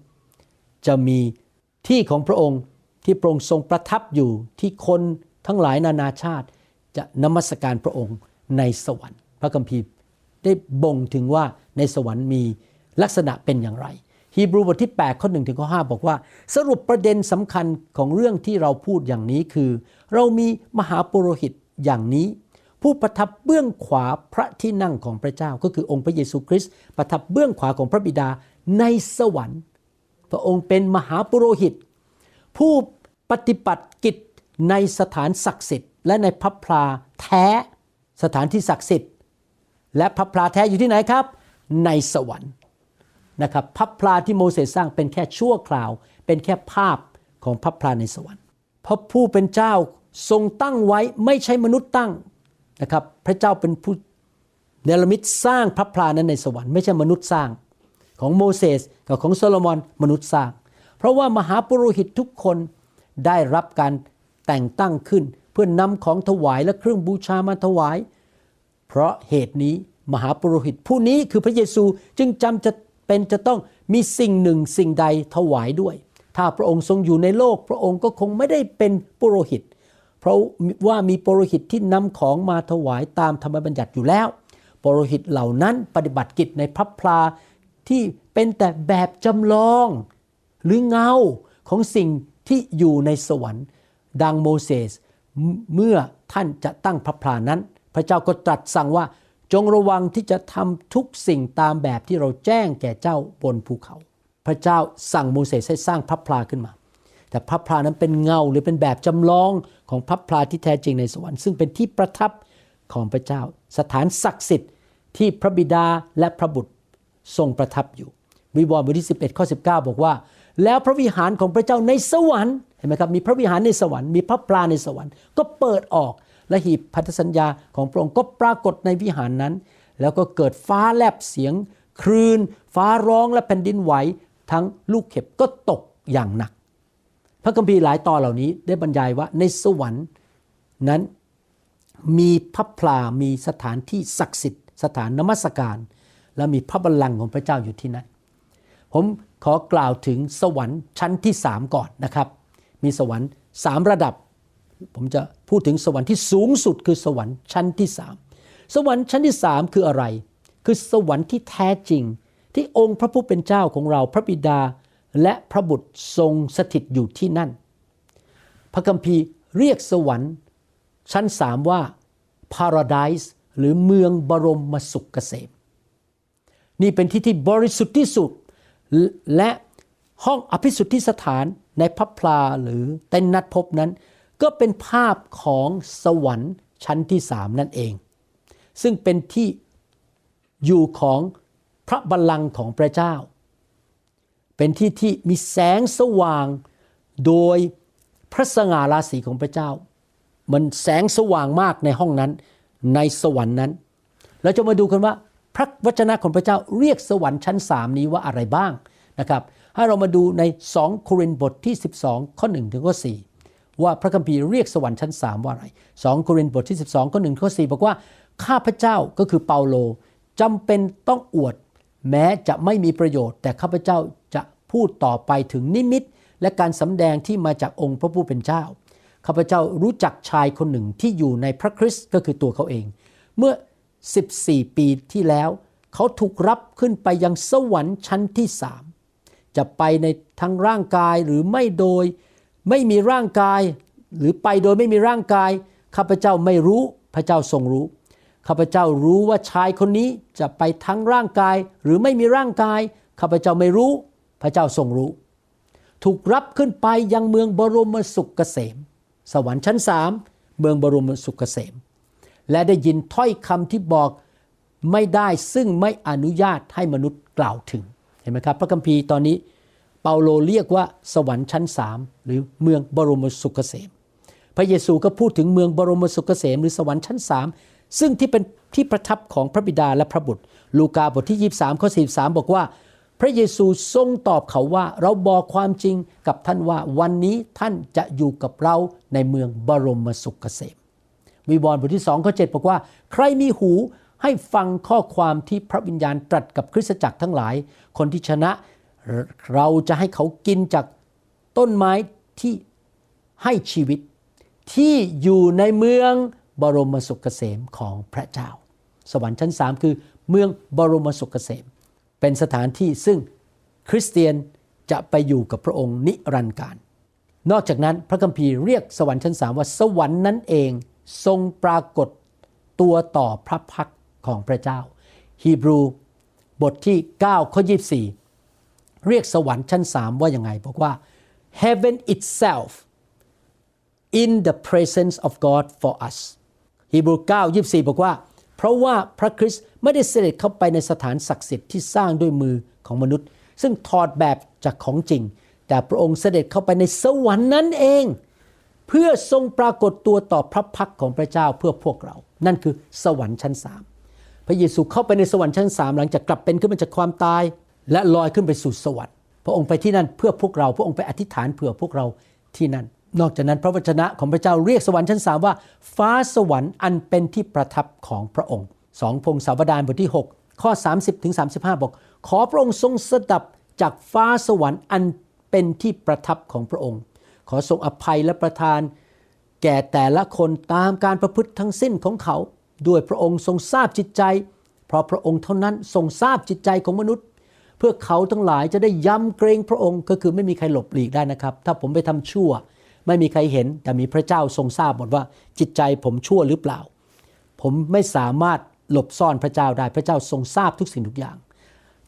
จะมีที่ของพระองค์ที่พระองค์ทรงประทับอยู่ที่คนทั้งหลายนานาชาติจะนมัสการพระองค์ในสวรรค์ พระคัมภีร์ได้บ่งถึงว่าในสวรรค์มีลักษณะเป็นอย่างไร ฮีบรูบทที่ 8 ข้อ1ถึงข้อ5บอกว่า สรุปประเด็นสำคัญของเรื่องที่เราพูดอย่างนี้คือ เรามีมหาปุโรหิตอย่างนี้ ผู้ประทับเบื้องขวาพระที่นั่งของพระเจ้า ก็คือองค์พระเยซูคริสต์ประทับเบื้องขวาของพระบิดาในสวรรค์ พระองค์เป็นมหาปุโรหิต ผู้ปฏิบัติกิจในสถานศักดิ์สิทธิ์ และในพระพลาแท้สถานที่ศักดิ์สิทธิ์ และพระพลาแท้อยู่ที่ไหนครับ ในสวรรค์ นะครับพระพลาที่โมเสสสร้างเป็นแค่ชั่วคราว เป็นแค่ภาพของพระพลาในสวรรค์เพราะผู้เป็นเจ้าทรงตั้งไว้ไม่ใช่มนุษย์ตั้งนะครับพระเจ้าเป็นผู้เนรมิตสร้างพระพลานั้นในสวรรค์ไม่ใช่มนุษย์สร้างของโมเสสกับของโซโลมอนมนุษย์สร้าง เพราะว่ามหาปุโรหิตทุกคนได้รับการแต่งตั้งขึ้นเพื่อนนำของถวายและเครื่องบูชามาถวาย เพราะเหตุนี้มหาปุโรหิตผู้นี้คือพระเยซูจึงจำจะ เป็นจะต้องมีสิ่งหนึ่งสิ่งใดถวายด้วย ถ้าพระองค์ทรงอยู่ในโลก พระองค์ก็คงไม่ได้เป็นปุโรหิต เพราะว่ามีปุโรหิตที่นำของมาถวายตามธรรมบัญญัติอยู่แล้วปุโรหิตเหล่านั้นปฏิบัติกิจในพระพลาที่เป็นแต่แบบจำลอง หรือเงาของสิ่งที่อยู่ในสวรรค์ ดังโมเสสเมื่อท่านจะตั้งพระพลานั้น พระเจ้าก็ตรัสสั่งว่า จงระวังที่จะทำทุกสิ่งตามแบบที่เราแจ้งแก่เจ้าบนภูเขา พระเจ้าสั่งโมเสสให้สร้างพระพลาขึ้นมา แต่พระพลานั้นเป็นเงาหรือเป็นแบบจำลองของพระพลาที่แท้จริงในสวรรค์ซึ่งเป็นที่ประทับของพระเจ้า สถานศักดิ์สิทธิ์ที่พระบิดาและพระบุตรทรงประทับอยู่ วิวรณ์บทที่11ข้อ19 บอกว่า แล้วพระวิหารของพระเจ้าในสวรรค์เห็นไหมครับมีพระวิหารในสวรรค์มีพระปลาในสวรรค์ ก็เปิดออก และหีบพันธสัญญาของพระองค์ก็ปรากฏในวิหารนั้น แล้วก็เกิดฟ้าแลบเสียง คลื่น ฟ้าร้องและแผ่นดินไหวทั้งลูกเห็บก็ตกอย่างหนัก พระคัมภีร์หลายตอนเหล่านี้ได้บรรยายว่าในสวรรค์นั้นมีพระพลา มีสถานที่ศักดิ์สิทธิ์ สถานนมัสการ และมีพระบัลลังก์ของพระเจ้าอยู่ที่นั่นผมขอกล่าวถึงสวรรค์ชั้นที่สามก่อนนะครับ มีสวรรค์สามระดับ ผมจะพูดถึงสวรรค์ที่สูงสุดคือสวรรค์ชั้นที่สามสวรรค์ชั้นที่สามคืออะไร คือสวรรค์ที่แท้จริง ที่องค์พระผู้เป็นเจ้าของเราพระบิดาและพระบุตรทรงสถิตอยู่ที่นั่น พระคัมภีร์เรียกสวรรค์ ชั้นสามว่า paradise หรือเมืองบรมมสุขเกษม นี่เป็นที่ที่บริสุทธิ์ที่สุด และห้องอภิสุทธิสถานในพระพลาหรือเต้นนัดพบนั้น ก็เป็นภาพของสวรรค์ชั้นที่สามนั่นเอง ซึ่งเป็นที่อยู่ของพระบัลลังก์ของพระเจ้า เป็นที่ที่มีแสงสว่างโดยพระสง่าราศีของพระเจ้า มันแสงสว่างมากในห้องนั้น ในสวรรค์นั้น เราจะมาดูกันว่าพระวจนะของพระเจ้าเรียกสวรรค์ชั้นสามนี้ว่าอะไรบ้างนะครับ ให้เรามาดูใน 2 โครินธ์บทที่ 12 ข้อ1ถึงข้อ4 ว่าพระคัมภีร์เรียกสวรรค์ชั้น3ว่าอะไร 2 โครินธ์บทที่ 12ข้อ1ข้อ4บอกว่า ข้าพเจ้าก็คือเปาโลจำเป็นต้องอวด แม้จะไม่มีประโยชน์ แต่ข้าพเจ้าจะพูดต่อไปถึงนิมิต และการสำแดงที่มาจากองค์พระผู้เป็นเจ้าข้าพเจ้ารู้จักชายคนหนึ่งที่อยู่ในพระคริสต์ก็คือตัวเขาเอง เมื่อ 14 ปีที่แล้ว เขาถูกรับขึ้นไปยังสวรรค์ชั้นที่สามจะไปในทั้งร่างกายหรือไม่โดย ไม่มีร่างกาย หรือไปโดยไม่มีร่างกายข้าพเจ้าไม่รู้พระเจ้าทรงรู้ข้าพเจ้ารู้ว่าชายคนนี้จะไปทั้งร่างกายหรือไม่มีร่างกายข้าพเจ้าไม่รู้ พระเจ้าทรงรู้ ถูกรับขึ้นไปยังเมืองบรมสุขเกษม สวรรค์ชั้นสามเมืองบรมสุขเกษม และได้ยินถ้อยคำที่บอกไม่ได้ซึ่งไม่อนุญาตให้มนุษย์กล่าวถึงเห็นไหมครับ พระคัมภีร์ตอนนี้ เปาโลเรียกว่าสวรรค์ชั้นสามหรือเมืองบรมสุขเกษม พระเยซูก็พูดถึงเมืองบรมสุขเกษมหรือสวรรค์ชั้นสามซึ่งที่เป็นที่ประทับของพระบิดาและพระบุตร ลูกาบทที่ 23ข้อ43 บอกว่า พระเยซูทรงตอบเขาว่าเราบอกความจริงกับท่านว่าวันนี้ท่านจะอยู่กับเราในเมืองบรมสุขเกษมวิวรณ์บทที่2ข้อ7บอกว่า ใครมีหูให้ฟังข้อความที่พระวิญญาณตรัสกับคริสตจักรทั้งหลาย คนที่ชนะ เราจะให้เขากินจากต้นไม้ที่ให้ชีวิตที่อยู่ในเมืองบรมสุขเกษมของพระเจ้า สวรรค์ชั้นสามคือเมืองบรมสุขเกษม เป็นสถานที่ซึ่งคริสเตียนจะไปอยู่กับพระองค์นิรันดร์การ นอกจากนั้นพระคัมภีร์เรียกสวรรค์ชั้นสามว่าสวรรค์นั้นเองทรงปรากฏตัวต่อพระพักของพระเจ้า ฮีบรูบทที่9ข้อ24 เรียกสวรรค์ชั้นสามว่าอย่างไงบอกว่า heaven itself in the presence of God for us ฮีบรู9 24 บอกว่า เพราะว่าพระคริสต์ไม่ได้เสด็จเข้าไปในสถานศักดิ์สิทธิ์ที่สร้างด้วยมือของมนุษย์ ซึ่งถอดแบบจากของจริง แต่พระองค์เสด็จเข้าไปในสวรรค์นั้นเอง เพื่อทรงปรากฏตัวต่อพระพักของพระเจ้าเพื่อพวกเรา นั่นคือสวรรค์ชั้นสามพระเยซูเข้าไปในสวรรค์ชั้นสามหลังจากกลับเป็นขึ้นมาจากความตาย และลอยขึ้นไปสู่สวรรค์ พระองค์ไปที่นั่นเพื่อพวกเรา พระองค์ไปอธิษฐานเผื่อพวกเราที่นั่น นอกจากนั้นพระวจนะของพระเจ้าเรียกสวรรค์ชั้นสามว่า ฟ้าสวรรค์อันเป็นที่ประทับของพระองค์สองพงศาวดารบทที่ 6 ข้อ 30ถึง35 บอก ขอพระองค์ทรงสดับจากฟ้าสวรรค์อันเป็นที่ประทับของพระองค์ ขอทรงอภัยและประทาน แก่แต่ละคนตามการประพฤติทั้งสิ้นของเขา ด้วยพระองค์ทรงทราบจิตใจ เพราะพระองค์เท่านั้นทรงทราบจิตใจของมนุษย์ เพื่อเขาทั้งหลายจะได้ยำเกรงพระองค์ก็คือไม่มีใครหลบหลีกได้นะครับ ถ้าผมไปทำชั่ว ไม่มีใครเห็น แต่มีพระเจ้าทรงทราบหมดว่าจิตใจผมชั่วหรือเปล่า ผมไม่สามารถหลบซ่อนพระเจ้าได้พระเจ้าทรงทราบทุกสิ่งทุกอย่าง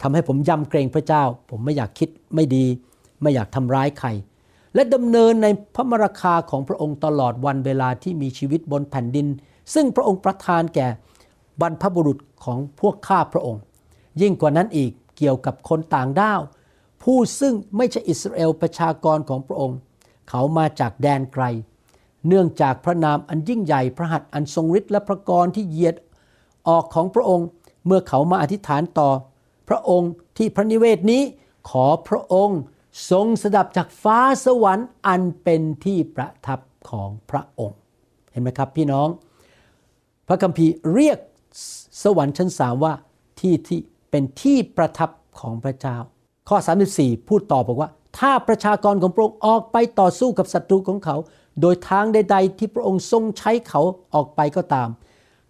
ทำให้ผมยำเกรงพระเจ้า ผมไม่อยากคิดไม่ดี ไม่อยากทำร้ายใคร และดำเนินในพระมราคาของพระองค์ตลอดวันเวลาที่มีชีวิตบนแผ่นดิน ซึ่งพระองค์ประทานแก่บรรพบุรุษของพวกข้าพระองค์ ยิ่งกว่านั้นอีก เกี่ยวกับคนต่างด้าว ผู้ซึ่งไม่ใช่อิสราเอลประชากรของพระองค์ เขามาจากแดนไกล เนื่องจากพระนามอันยิ่งใหญ่พระหัตถ์อันทรงฤทธิ์และพระกรที่เหยียดออกของพระองค์ เมื่อเขามาอธิษฐานต่อ พระองค์ที่พระนิเวศนี้ ขอพระองค์ทรงสดับจากฟ้าสวรรค์อันเป็นที่ประทับของพระองค์ เห็นไหมครับพี่น้อง พระคัมภีร์เรียกสวรรค์ชั้นสามว่าที่ที่ เป็นที่ประทับของพระเจ้า ข้อ 34 พูดต่อบอกว่า ถ้าประชากรของพระองค์ออกไปต่อสู้กับศัตรูของเขา โดยทางใด ๆ ที่พระองค์ทรงใช้เขาออกไปก็ตาม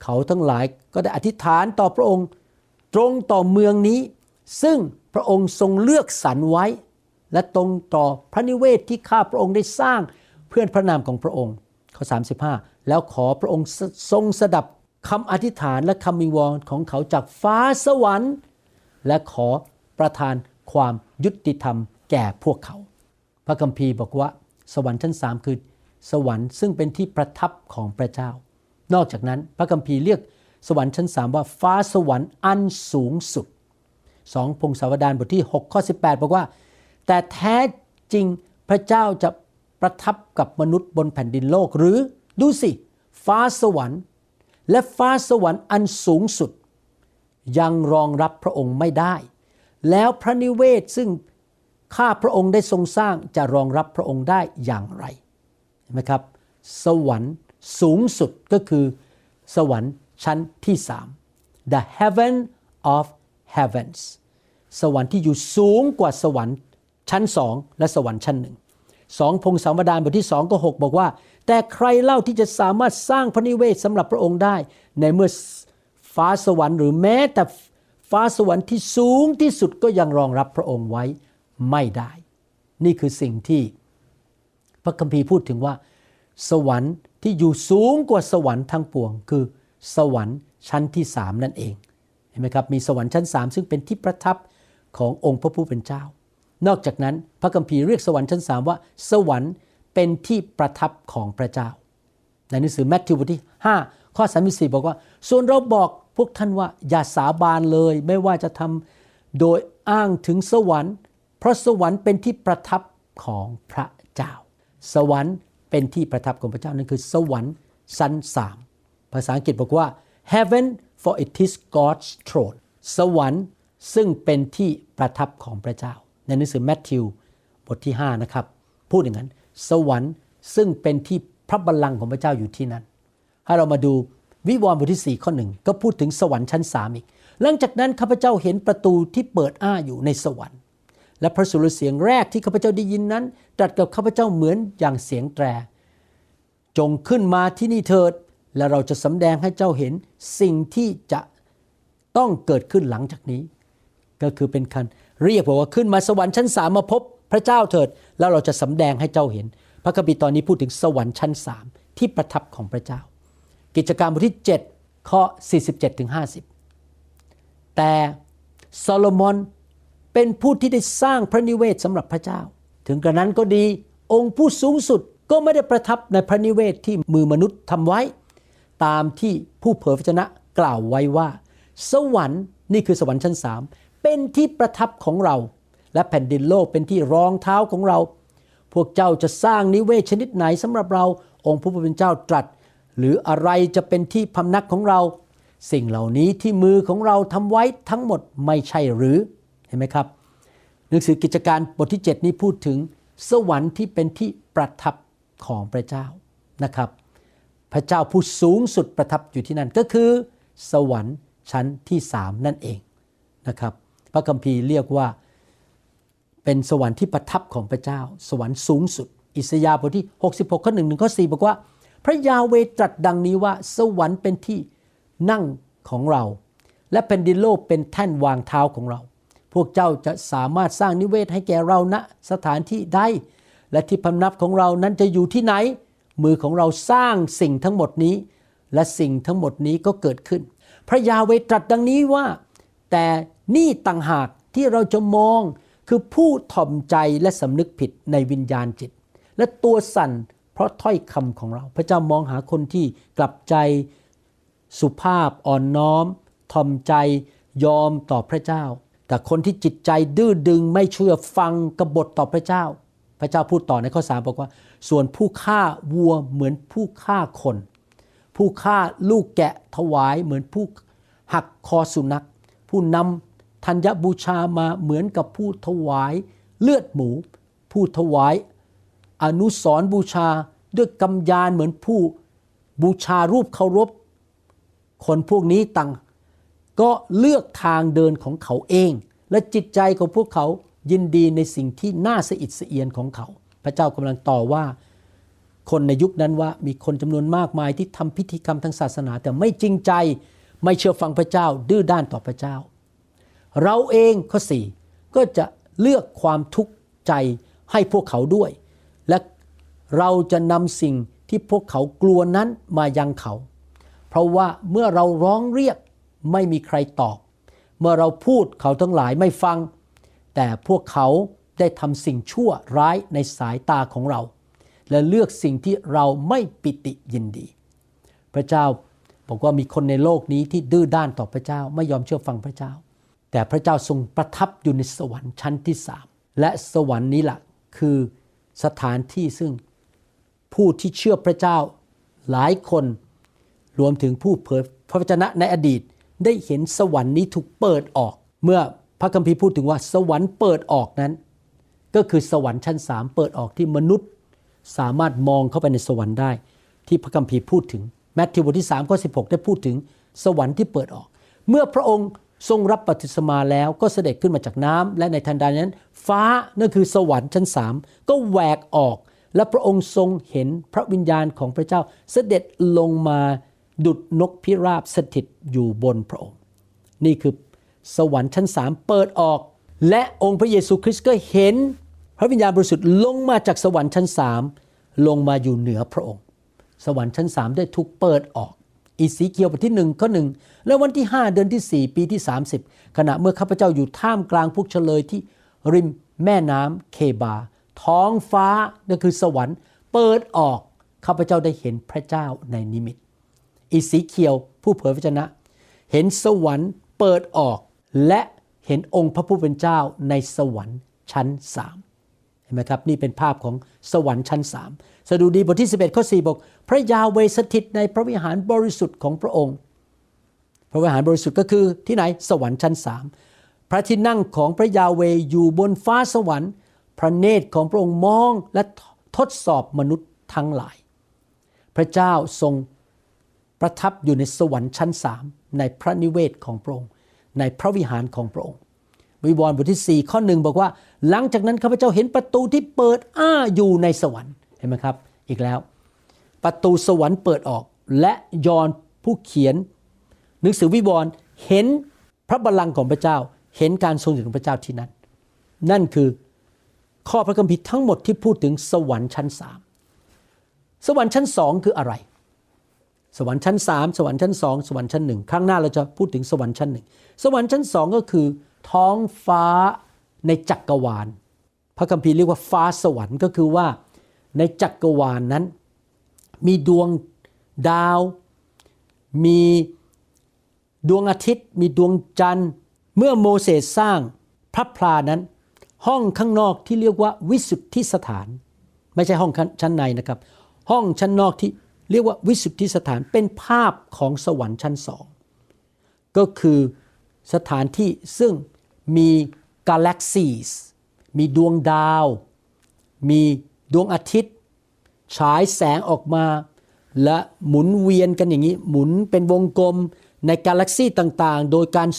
เขาทั้งหลายก็ได้อธิษฐานต่อพระองค์ตรงต่อเมืองนี้ ซึ่งพระองค์ทรงเลือกสรรไว้ และตรงต่อพระนิเวศที่ข้าพระองค์ได้สร้างเพื่อนพระนามของพระองค์ข้อ 35 แล้วขอพระองค์ทรงสดับคำอธิษฐานและคำวิงวอนของเขาจากฟ้าสวรรค์ และขอประทานความยุติธรรมแก่พวกเขา พระคัมภีร์บอกว่า สวรรค์ชั้นสามคือ สวรรค์ซึ่งเป็นที่ประทับของพระเจ้า นอกจากนั้นพระคัมภีร์เรียกสวรรค์ชั้นสามว่าฟ้าสวรรค์อันสูงสุดสองพงศาวดารบทที่6ข้อ18 บอกว่า แต่แท้จริงพระเจ้าจะประทับกับมนุษย์บนแผ่นดินโลกหรือดูสิ ฟ้าสวรรค์ และฟ้าสวรรค์อันสูงสุด ยังรองรับพระองค์ไม่ได้ แล้วพระนิเวศซึ่งข้าพระองค์ได้ทรงสร้างจะรองรับพระองค์ได้อย่างไรเห็นไหมครับ สวรรค์สูงสุดก็คือ สวรรค์ชั้นที่สาม the heaven of heavens สวรรค์ที่อยู่สูงกว่าสวรรค์ชั้นสองและสวรรค์ชั้นหนึ่งสองพงศาวดารบทที่สองก็หกบอกว่า แต่ใครเล่าที่จะสามารถสร้างพระนิเวศสำหรับพระองค์ได้ ในเมื่อ ฟ้าสวรรค์หรือแม้แต่ฟ้าสวรรค์ที่สูงที่สุดก็ยังรองรับพระองค์ไว้ไม่ได้ นี่คือสิ่งที่พระคัมภีร์พูดถึงว่า สวรรค์ที่อยู่สูงกว่าสวรรค์ทั้งปวง คือสวรรค์ชั้นที่สามนั่นเองเห็นไหมครับมีสวรรค์ชั้นสามซึ่งเป็นที่ประทับขององค์พระผู้เป็นเจ้า นอกจากนั้นพระคัมภีร์เรียกสวรรค์ชั้นสามว่า สวรรค์เป็นที่ประทับของพระเจ้า ในหนังสือแมทธิวบทที่5ข้อ34บอกว่า ส่วนเราบอก พวกท่านว่าอย่าสาบานเลย ไม่ว่าจะทำโดยอ้างถึงสวรรค์ เพราะสวรรค์เป็นที่ประทับของพระเจ้า สวรรค์เป็นที่ประทับของพระเจ้านั่นคือ สวรรค์ชั้นสามภาษาอังกฤษบอกว่า heaven for it is God's throne สวรรค์ซึ่งเป็นที่ประทับของพระเจ้า ในหนังสือแมทธิวบทที่ 5 นะครับ พูดอย่างนั้น สวรรค์ซึ่งเป็นที่พระบัลลังก์ของพระเจ้าอยู่ที่นั่นให้เรามาดู วิวรณ์บทที่4ข้อหนึ่งก็พูดถึงสวรรค์ชั้นสามอีก หลังจากนั้นข้าพเจ้าเห็นประตูที่เปิดอ้าอยู่ในสวรรค์ และพระสุรเสียงแรกที่ข้าพเจ้าได้ยินนั้นตรัสกับข้าพเจ้าเหมือนอย่างเสียงแตร จงขึ้นมาที่นี่เถิด และเราจะสำแดงให้เจ้าเห็นสิ่งที่จะต้องเกิดขึ้นหลังจากนี้ ก็คือเป็นคันเรียกบอกว่าขึ้นมาสวรรค์ชั้นสามมาพบพระเจ้าเถิด แล้วเราจะสำแดงให้เจ้าเห็น พระคัมภีร์ตอนนี้พูดถึงสวรรค์ชั้นสามที่ประทับของพระเจ้า กิจการบทที่ 7 ข้อ 47ถึง50 แต่โซโลมอนเป็นผู้ที่ได้สร้างพระนิเวศสำหรับพระเจ้า ถึงกระนั้นก็ดีองค์ผู้สูงสุดก็ไม่ได้ประทับในพระนิเวศที่มือมนุษย์ทำไว้ ตามที่ผู้เผยพระชนะกล่าวไว้ว่า สวรรค์นี่คือสวรรค์ชั้นสามเป็นที่ประทับของเรา และแผ่นดินโลกเป็นที่รองเท้าของเรา พวกเจ้าจะสร้างนิเวศชนิดไหนสำหรับเราองค์พระผู้เป็นเจ้าตรัส หรืออะไรจะเป็นที่พำนักของเรา สิ่งเหล่านี้ที่มือของเราทำไว้ทั้งหมดไม่ใช่หรือเห็นไหมครับ หนังสือกิจการบทที่ 7 นี้พูดถึงสวรรค์ที่เป็นที่ประทับของพระเจ้านะครับ พระเจ้าผู้สูงสุดประทับอยู่ที่นั่นก็คือ สวรรค์ชั้นที่สามนั่นเองนะครับ พระคัมภีร์เรียกว่าเป็นสวรรค์ที่ประทับของพระเจ้า สวรรค์สูงสุด อิสยาห์บทที่ 66 ข้อหนึ่งถึงข้อ4บอกว่า ระยาเวตรัสดังนี้ว่า สวรรค์เป็นที่นั่งของเรา และแผ่นดินโลกเป็นแท่นวางเท้าของเรา พวกเจ้าจะสามารถสร้างนิเวศให้แก่เราณสถานที่ใดและที่พำนับของเรานั้นจะอยู่ที่ไหน มือของเราสร้างสิ่งทั้งหมดนี้ และสิ่งทั้งหมดนี้ก็เกิดขึ้น พระยาเวตรัสดังนี้ว่า แต่นี่ต่างหากที่เราจะมองคือผู้ถ่อมใจและสำนึกผิดในวิญญาณจิต และตัวสั่น เพราะถ้อยคำของเรา พระเจ้ามองหาคนที่กลับใจสุภาพอ่อนน้อมถ่อมใจยอมต่อพระเจ้า แต่คนที่จิตใจดื้อดึงไม่เชื่อฟังกบฏต่อพระเจ้า พระเจ้าพูดต่อในข้อสามบอกว่า ส่วนผู้ฆ่าวัวเหมือนผู้ฆ่าคน ผู้ฆ่าลูกแกะถวายเหมือนผู้หักคอสุนัข ผู้นำธัญบูชามาเหมือนกับผู้ถวายเลือดหมู ผู้ถวาย อนุสรบูชาด้วยกำยานเหมือนผู้บูชารูปเคารพ คนพวกนี้ต่างก็เลือกทางเดินของเขาเอง และจิตใจของพวกเขายินดีในสิ่งที่น่าสะอิดสะเอียนของเขา พระเจ้ากำลังต่อว่า คนในยุคนั้นว่ามีคนจำนวนมากมายที่ทำพิธีกรรมทางศาสนา แต่ไม่จริงใจไม่เชื่อฟังพระเจ้าดื้อด้านต่อพระเจ้า เราเองข้อสี่ก็จะเลือกความทุกข์ใจให้พวกเขาด้วย เราจะนำสิ่งที่พวกเขากลัวนั้นมายังเขา เพราะว่าเมื่อเราร้องเรียกไม่มีใครตอบ เมื่อเราพูดเขาทั้งหลายไม่ฟัง แต่พวกเขาได้ทำสิ่งชั่วร้ายในสายตาของเรา และเลือกสิ่งที่เราไม่ปิติยินดี พระเจ้าบอกว่ามีคนในโลกนี้ที่ดื้อด้านต่อพระเจ้าไม่ยอมเชื่อฟังพระเจ้า แต่พระเจ้าทรงประทับอยู่ในสวรรค์ชั้นที่สามและสวรรค์นี้แหละคือสถานที่ซึ่ง ผู้ที่เชื่อพระเจ้าหลายคนรวมถึงผู้เผยพระวจนะในอดีตได้เห็นสวรรค์นี้ถูกเปิดออก เมื่อพระคัมภีร์พูดถึงว่าสวรรค์เปิดออกนั้น ก็คือสวรรค์ชั้นสามเปิดออกที่มนุษย์ สามารถมองเข้าไปในสวรรค์ได้ ที่พระคัมภีร์พูดถึงแมทธิวบทที่3ข้อ16 ได้พูดถึงสวรรค์ที่เปิดออก เมื่อพระองค์ทรงรับปฏิสมาแล้วก็เสด็จขึ้นมาจากน้ำและในทันใดนั้น ฟ้านั่นคือสวรรค์ชั้นสามก็แหวกออก และพระองค์ทรงเห็นพระวิญญาณของพระเจ้าเสด็จลงมาดุดนกพิราบสถิตอยู่บนพระองค์ นี่คือสวรรค์ชั้นสามเปิดออก และองค์พระเยซูคริสต์ก็เห็น พระวิญญาณบริสุทธิ์ลงมาจากสวรรค์ชั้นสามลงมาอยู่เหนือพระองค์ สวรรค์ชั้นสามได้ถูกเปิดออก อีสีเกียวบทที่หนึ่งข้อหนึ่งและวันที่ 5 เดือนที่ 4 ปีที่ 30 ขณะเมื่อข้าพเจ้าอยู่ท่ามกลางพวกเฉลยที่ริมแม่น้ำเคบา ท้องฟ้านั่นคือสวรรค์ เปิดออกข้าพเจ้าได้เห็นพระเจ้าในนิมิตอีสีเคียวผู้เผยพระชนะ เห็นสวรรค์เปิดออกและเห็นองค์พระผู้เป็นเจ้าในสวรรค์ชั้นสามเห็นไหมครับนี่เป็นภาพของสวรรค์ชั้นสามสดุดีบทที่ 11ข้อ4บอกพระยาเวสถิตในพระวิหารบริสุทธิ์ของพระองค์ พระวิหารบริสุทธิ์ก็คือที่ไหนสวรรค์ชั้นสามพระที่นั่งของพระยาเวอยู่บนฟ้าสวรรค์ พระเนตรของพระองค์มองและทดสอบมนุษย์ทั้งหลาย พระเจ้าทรงประทับอยู่ในสวรรค์ชั้นสามในพระนิเวศของพระองค์ ในพระวิหารของพระองค์ วิวรณ์บทที่ 4 ข้อหนึ่งบอกว่า หลังจากนั้นข้าพเจ้าเห็นประตูที่เปิดอ้าอยู่ในสวรรค์เห็นไหมครับ อีกแล้ว ประตูสวรรค์เปิดออก และยอนผู้เขียนหนังสือวิวรณ์เห็นพระบัลลังก์ของพระเจ้า เห็นการทรงอยู่ของพระเจ้าที่นั่นนั่นคือ ข้อพระคัมภีร์ทั้งหมดที่พูดถึงสวรรค์ชั้นสามสวรรค์ชั้นสองคืออะไร สวรรค์ชั้นสามสวรรค์ชั้นสองสวรรค์ชั้นหนึ่งครั้งหน้าเราจะพูดถึงสวรรค์ชั้นหนึ่งสวรรค์ชั้นสองก็คือ ท้องฟ้าในจักกรวาล พระคัมภีร์เรียกว่าฟ้าสวรรค์ก็คือว่าในจักกรวาลนนั้น มีดวงดาว มีดวงอาทิตย์ มีดวงจันทร์ เมื่อโมเสสสร้างพระพลานั้น ห้องข้างนอกที่เรียกว่าวิสุทธิสถาน ไม่ใช่ห้องชั้นในนะครับ ห้องชั้นนอกที่เรียกว่าวิสุทธิสถานเป็นภาพของสวรรค์ชั้นสองก็คือสถานที่ซึ่งมีกาแล็กซีสมีดวงดาว มีดวงอาทิตย์ ฉายแสงออกมา และหมุนเวียนกันอย่างนี้ หมุนเป็นวงกลมในกาแล็กซีต่างๆ โดยการ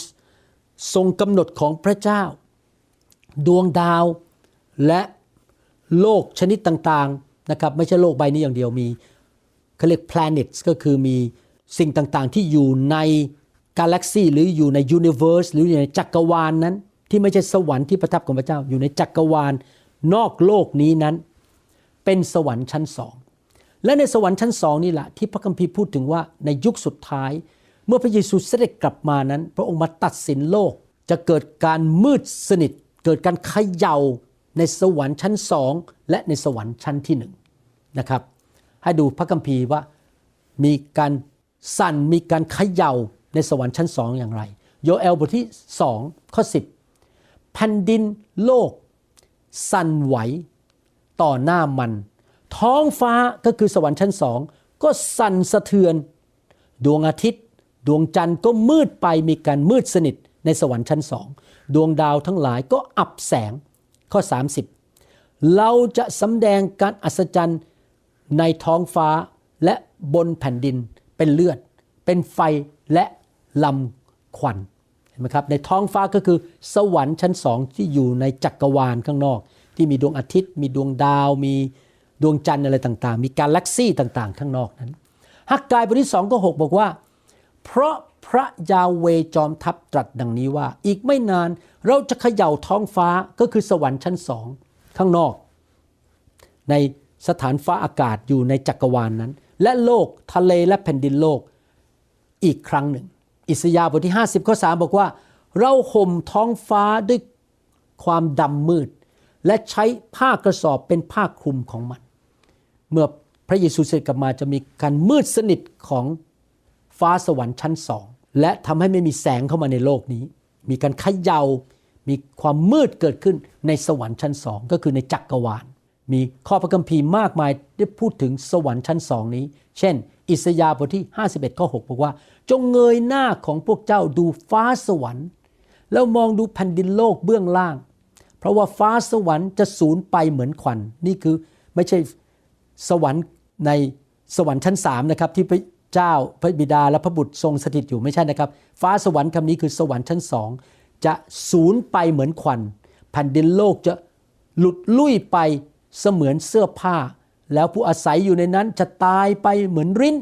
ทรงกำหนดของพระเจ้า ดวงดาวและโลกชนิดต่างๆนะครับไม่ใช่โลกใบนี้อย่างเดียวมีเขาเรียก planets ก็คือมีสิ่งต่างๆ ที่อยู่ในกาแล็กซีหรืออยู่ในยูนิเวอร์สหรืออยู่ในจักรวาลนนั้น ที่ไม่ใช่สวรรค์ที่ประทับของพระเจ้าอยู่ในจักรวาลนอกโลกนี้นั้น เป็นสวรรค์ชั้นสองและในสวรรค์ชั้นสองนี่แหละที่พระคัมภีร์พูดถึงว่าในยุคสุดท้าย เมื่อพระเยซูเสด็จกลับมานั้น พระองค์มาตัดสินโลกจะเกิดการมืดสนิท เกิดการเขย่าในสวรรค์ชั้นสองและในสวรรค์ชั้นที่หนึ่งนะครับให้ดูพระคัมภีร์ว่ามีการสั่นมีการเขย่าในสวรรค์ชั้นสองอย่างไร โยเอลบทที่สองข้อสิบแผ่นดินโลก สั่นไหวต่อหน้ามัน ท้องฟ้าก็คือสวรรค์ชั้นสองก็สั่นสะเทือน ดวงอาทิตย์ ดวงจันทร์ก็มืดไปมีการมืดสนิทในสวรรค์ชั้นสอง ดวงดาวทั้งหลายก็อับแสงข้อ 30 เราจะสำแดงการอัศจรรย์ในท้องฟ้าและบนแผ่นดินเป็นเลือด เป็นไฟและลำควันเห็นไหมครับในท้องฟ้าก็คือสวรรค์ชั้นสองที่อยู่ในจักรวาลข้างนอก ที่มีดวงอาทิตย์ มีดวงดาว มีดวงจันทร์อะไรต่างๆ มีกาแล็กซี่ต่างๆ ข้างนอกนั้นฮักกายบทที่สองก็หกบอกว่า เพราะ พระยาเวจอมทัพตรัสดังนี้ว่า อีกไม่นานเราจะเขย่าท้องฟ้าก็คือสวรรค์ชั้นสองข้างนอก ในสถานฟ้าอากาศอยู่ในจักรวาลนนั้น และโลกทะเลและแผ่นดินโลกอีกครั้งหนึ่ง อิสยาห์บทที่ 50ข้อ3บอกว่า เราห่มท้องฟ้าด้วยความดำมืด และใช้ผ้ากระสอบเป็นผ้าคลุมของมัน เมื่อพระเยซูเสด็จกลับมาจะมีการมืดสนิทของฟ้าสวรรค์ชั้นสอง และทำให้ไม่มีแสงเข้ามาในโลกนี้ มีการขยา่ามีความมืดเกิดขึ้นในสวรรค์ชั้นสองก็คือในจักรวาล มีข้อพระคัมภีร์มากมายได้พูดถึงสวรรค์ชั้นสองนี้ เช่น อิสยาห์บทที่ 51ข้อ6บอกว่า จงเงยหน้าของพวกเจ้าดูฟ้าสวรรค์ แล้วมองดูแผ่นดินโลกเบื้องล่าง เพราะว่าฟ้าสวรรค์จะสูญไปเหมือนควัน นี่คือไม่ใช่สวรรค์ในสวรรค์ชั้นสามนะครับที่ เจ้าพระบิดาและพระบุตรทรงสถิตอยู่ไม่ใช่นะครับ ฟ้าสวรรค์คำนี้คือสวรรค์ชั้นสองจะสูญไปเหมือนควันแผ่นดินโลกจะหลุดลุ่ยไปเสมือนเสื้อผ้า แล้วผู้อาศัยอยู่ในนั้นจะตายไปเหมือนริ้น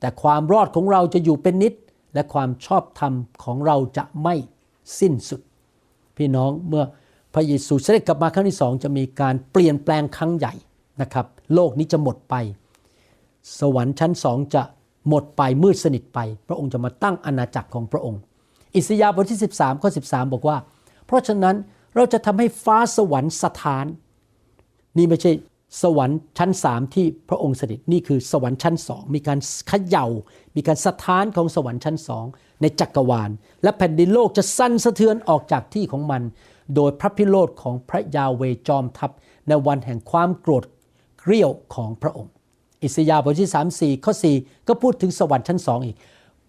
แต่ความรอดของเราจะอยู่เป็นนิด และความชอบธรรมของเราจะไม่สิ้นสุด พี่น้องเมื่อพระเยซูเสด็จกลับมาครั้งที่สองจะมีการเปลี่ยนแปลงครั้งใหญ่นะครับ โลกนี้จะหมดไป สวรรค์ชั้นสองจะ หมดไปมืดสนิทไป พระองค์จะมาตั้งอาณาจักรของพระองค์ อิสยาห์บทที่ 13ข้อ13 บอกว่า เพราะฉะนั้นเราจะทำให้ฟ้าสวรรค์สถาน นี่ไม่ใช่สวรรค์ชั้นสามที่พระองค์สด็จนี่คือสวรรค์ชั้นสองมีการเขย่า มีการสถานของสวรรค์ชั้นสองในจักรวาล และแผ่นดินโลกจะสั่นสะเทือนออกจากที่ของมัน โดยพระพิโรธของพระยาเวจอมทัพในวันแห่งความโกรธเกรี้ยวของพระองค์ อิสยาห์บทที่ 3 4 ข้อ 4 ก็พูดถึงสวรรค์ชั้นสองอีก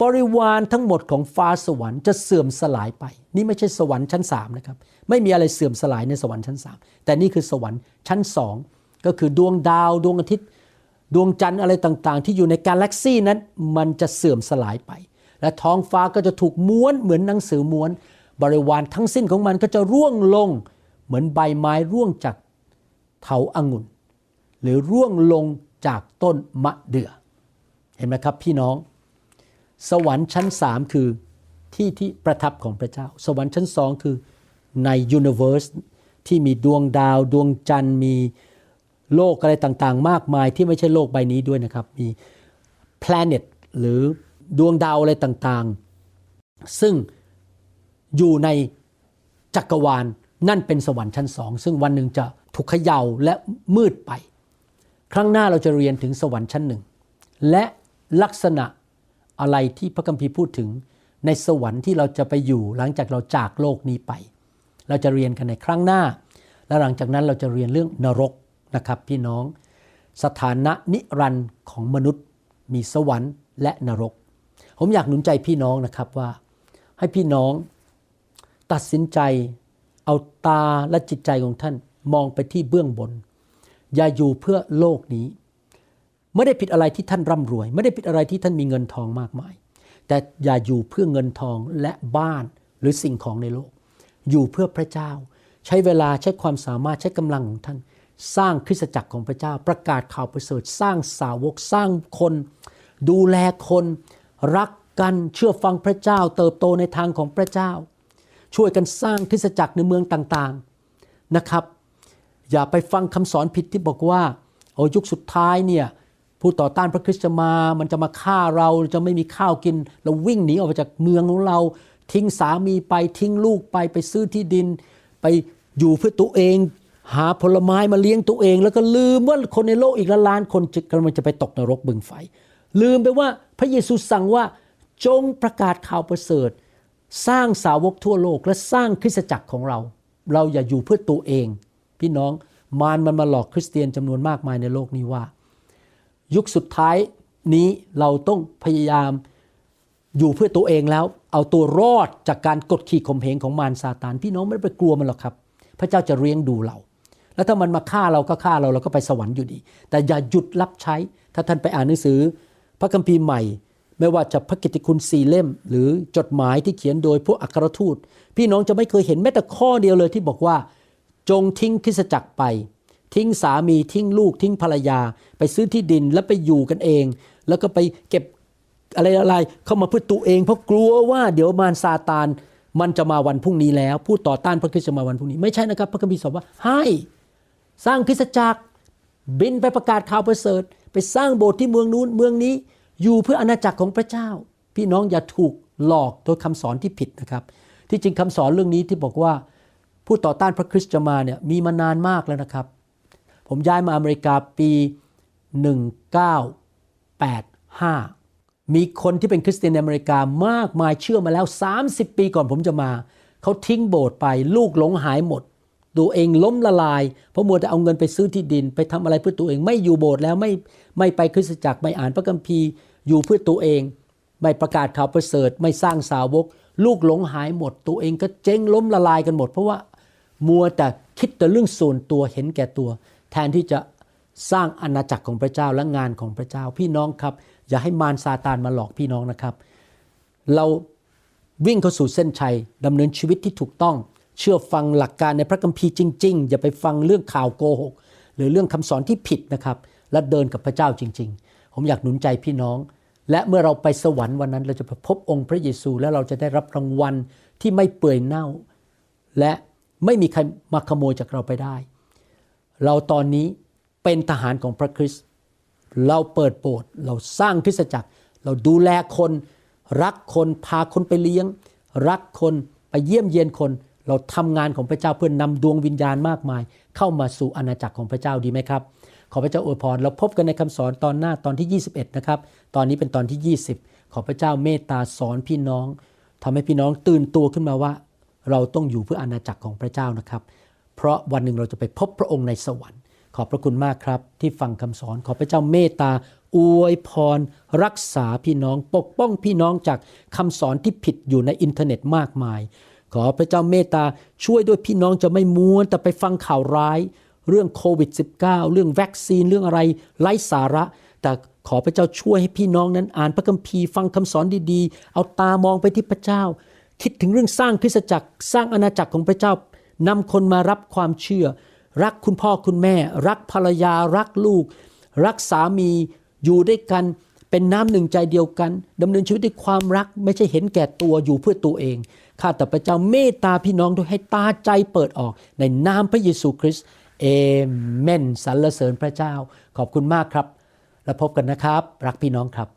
บริวารทั้งหมดของฟ้าสวรรค์จะเสื่อมสลายไป นี่ไม่ใช่สวรรค์ชั้นสามนะครับไม่มีอะไรเสื่อมสลายในสวรรค์ชั้นสามแต่นี่คือสวรรค์ชั้นสองก็คือดวงดาวดวงอาทิตย์ ดวงจันทร์อะไรต่างๆ ที่อยู่ในกาแล็กซีนั้นมันจะเสื่อมสลายไป และท้องฟ้าก็จะถูกม้วนเหมือนหนังสือม้วน บริวารทั้งสิ้นของมันก็จะร่วงลง เหมือนใบไม้ร่วงจากเถาอางุ่นหรือร่วงลง จากต้นมะเดื่อ เห็นไหมครับพี่น้อง สวรรค์ชั้นสามคือที่ที่ประทับของพระเจ้า สวรรค์ชั้นสองคือในยูนิเวอร์สที่มีดวงดาวดวงจันทร์มีโลกอะไรต่างๆ มากมายที่ไม่ใช่โลกใบนี้ด้วยนะครับ มี planet หรือดวงดาวอะไรต่างๆ ซึ่งอยู่ในจักรวาลนั่นเป็นสวรรค์ชั้นสอง ซึ่งวันหนึ่งจะถูกเขย่าและมืดไป ครั้งหน้าเราจะเรียนถึงสวรรค์ชั้นหนึ่ง และลักษณะอะไรที่พระคัมภีร์พูดถึงในสวรรค์ที่เราจะไปอยู่หลังจากเราจากโลกนี้ไป เราจะเรียนกันในครั้งหน้า และหลังจากนั้นเราจะเรียนเรื่องนรกนะครับพี่น้อง สถานะนิรันดร์ของมนุษย์ มีสวรรค์และนรก ผมอยากหนุนใจพี่น้องนะครับว่า ให้พี่น้องตัดสินใจ เอาตาและจิตใจของท่านมองไปที่เบื้องบน อย่าอยู่เพื่อโลกนี้ ไม่ได้ผิดอะไรที่ท่านร่ำรวย ไม่ได้ผิดอะไรที่ท่านมีเงินทองมากมาย แต่อย่าอยู่เพื่อเงินทองและบ้านหรือสิ่งของในโลก อยู่เพื่อพระเจ้า ใช้เวลาใช้ความสามารถใช้กำลังของท่าน สร้างคริสตจักรของพระเจ้า ประกาศข่าวประเสริฐสร้างสาวกสร้างคน ดูแลคน รักกันเชื่อฟังพระเจ้า เติบโตในทางของพระเจ้า ช่วยกันสร้างคริสตจักรในเมืองต่างๆนะครับ อย่าไปฟังคำสอนผิดที่บอกว่าโอ้ยุคสุดท้ายเนี่ยผู้ต่อต้านพระคริสต์จะมา มันจะมาฆ่าเราจะไม่มีข้าวกิน เราวิ่งหนีออกมาจากเมืองของเรา ทิ้งสามีไปทิ้งลูกไปไปซื้อที่ดิน ไปอยู่เพื่อตัวเอง หาผลไม้มาเลี้ยงตัวเอง แล้วก็ลืมว่าคนในโลกอีกละล้านคนจะกำลังจะไปตกนรกบึงไฟ ลืมไปว่าพระเยซูสั่งว่าจงประกาศข่าวประเสริฐ สร้างสาวกทั่วโลกและสร้างคริสตจักรของเรา เราอย่าอยู่เพื่อตัวเอง พี่น้องมารมันมาหลอกคริสเตียนจำนวนมากมายในโลกนี้ว่า ยุคสุดท้ายนี้เราต้องพยายามอยู่เพื่อตัวเองแล้ว เอาตัวรอดจากการกดขี่ข่มเหงของมารซาตาน พี่น้องไม่ได้ไปกลัวมันหรอกครับ พระเจ้าจะเลี้ยงดูเรา แล้วถ้ามันมาฆ่าเราก็ฆ่าเราเราก็ไปสวรรค์อยู่ดี แต่อย่าหยุดรับใช้ ถ้าท่านไปอ่านหนังสือ พระคัมภีร์ใหม่ ไม่ว่าจะพระกิตติคุณสี่เล่ม หรือจดหมายที่เขียนโดยพวกอัครทูต พี่น้องจะไม่เคยเห็นแม้แต่ข้อเดียวเลยที่บอกว่า จงทิ้งคริสจักรไป ทิ้งสามีทิ้งลูกทิ้งภรรยา ไปซื้อที่ดินแล้วไปอยู่กันเอง แล้วก็ไปเก็บอะไรอะไรเข้ามาเพื่อตัวเอง เพราะกลัวว่าเดี๋ยวมารซาตานมันจะมาวันพรุ่งนี้แล้วผู้ต่อต้านพระคริสต์จะมาวันพรุ่งนี้ไม่ใช่นะครับ พระคัมภีร์สอนว่าให้สร้างคริสตจักรบินไปประกาศข่าวประเสริฐ ไปสร้างโบสถ์ที่เมืองนู้นเมืองนี้อยู่เพื่ออาณาจักรของพระเจ้า พี่น้องอย่าถูกหลอกโดยคำสอนที่ผิดนะครับ ที่จริงคำสอนเรื่องนี้ที่บอกว่า ผู้ต่อต้านพระคริสต์จะมาเนี่ยมีมานานมากแล้วนะครับ ผมย้ายมาอเมริกาปี 1985 มีคนที่เป็นคริสเตียนในอเมริกามากมายเชื่อมาแล้ว 30 ปีก่อนผมจะมา เขาทิ้งโบสถ์ไปลูกหลงหายหมด ตัวเองล้มละลาย เพราะมัวแต่เอาเงินไปซื้อที่ดิน ไปทำอะไรเพื่อตัวเองไม่อยู่โบสถ์แล้วไม่ไม่ไปคริสตจักรไม่อ่านพระคัมภีร์อยู่เพื่อตัวเอง ไม่ประกาศข่าวประเสริฐไม่สร้างสาวกลูกหลงหายหมดตัวเองก็เจ๊งล้มละลายกันหมด เพราะว่า มัวแต่คิดแต่เรื่องส่วนตัวเห็นแก่ตัว แทนที่จะสร้างอาณาจักรของพระเจ้าและงานของพระเจ้า พี่น้องครับ อย่าให้มารซาตานมาหลอกพี่น้องนะครับ เราวิ่งเข้าสู่เส้นชัยดำเนินชีวิตที่ถูกต้อง เชื่อฟังหลักการในพระคัมภีร์จริง ๆ อย่าไปฟังเรื่องข่าวโกหก หรือเรื่องคำสอนที่ผิดนะครับ และเดินกับพระเจ้าจริง ๆ ผมอยากหนุนใจพี่น้อง และเมื่อเราไปสวรรค์วันนั้น เราจะไปพบองค์พระเยซู และเราจะได้รับรางวัลที่ไม่เปื่อยเน่า และ ไม่มีใครมาขโมยจากเราไปได้ เราตอนนี้เป็นทหารของพระคริสต์เราเปิดโบสถ์เราสร้างคริสตจักร เราดูแลคน รักคนพาคนไปเลี้ยง รักคนไปเยี่ยมเยียนคน เราทำงานของพระเจ้าเพื่อนนำดวงวิญญาณมากมาย เข้ามาสู่อาณาจักรของพระเจ้าดีไหมครับ ขอพระเจ้าอวยพรเราพบกันในคำสอนตอนหน้าตอนที่ 21 นะครับ ตอนนี้เป็นตอนที่ 20 ขอพระเจ้าเมตตาสอนพี่น้องทำให้พี่น้องตื่นตัวขึ้นมาว่า เราต้องอยู่เพื่ออาณาจักรของพระเจ้านะครับ เพราะวันหนึ่งเราจะไปพบพระองค์ในสวรรค์ ขอบพระคุณมากครับ ที่ฟังคำสอน ขอพระเจ้าเมตตาอวยพร รักษาพี่น้องปกป้องพี่น้องจากคำสอนที่ผิดอยู่ในอินเทอร์เน็ตมากมาย ขอพระเจ้าเมตตาช่วยด้วยพี่น้องจะไม่ม้วนแต่ไปฟังข่าวร้าย เรื่องโควิด -19 เรื่องวัคซีนเรื่องอะไรไร้สาระ แต่ขอพระเจ้าช่วยให้พี่น้องนั้นอ่านพระคัมภีร์ฟังคำสอนดีๆ เอาตามองไปที่พระเจ้า คิดถึงเรื่องสร้างคริสตจักร สร้างอาณาจักรของพระเจ้านำคนมารับความเชื่อ รักคุณพ่อคุณแม่ รักภรรยา รักลูก รักสามีอยู่ด้วยกัน เป็นน้ำหนึ่งใจเดียวกันดำเนินชีวิตด้วยความรักไม่ใช่เห็นแก่ตัวอยู่เพื่อตัวเองข้าแต่พระเจ้าเมตตาพี่น้องด้วยให้ตาใจเปิดออกในนามพระเยซูคริสต์เอเมนสรรเสริญพระเจ้า ขอบคุณมากครับ แล้วพบกันนะครับ รักพี่น้องครับ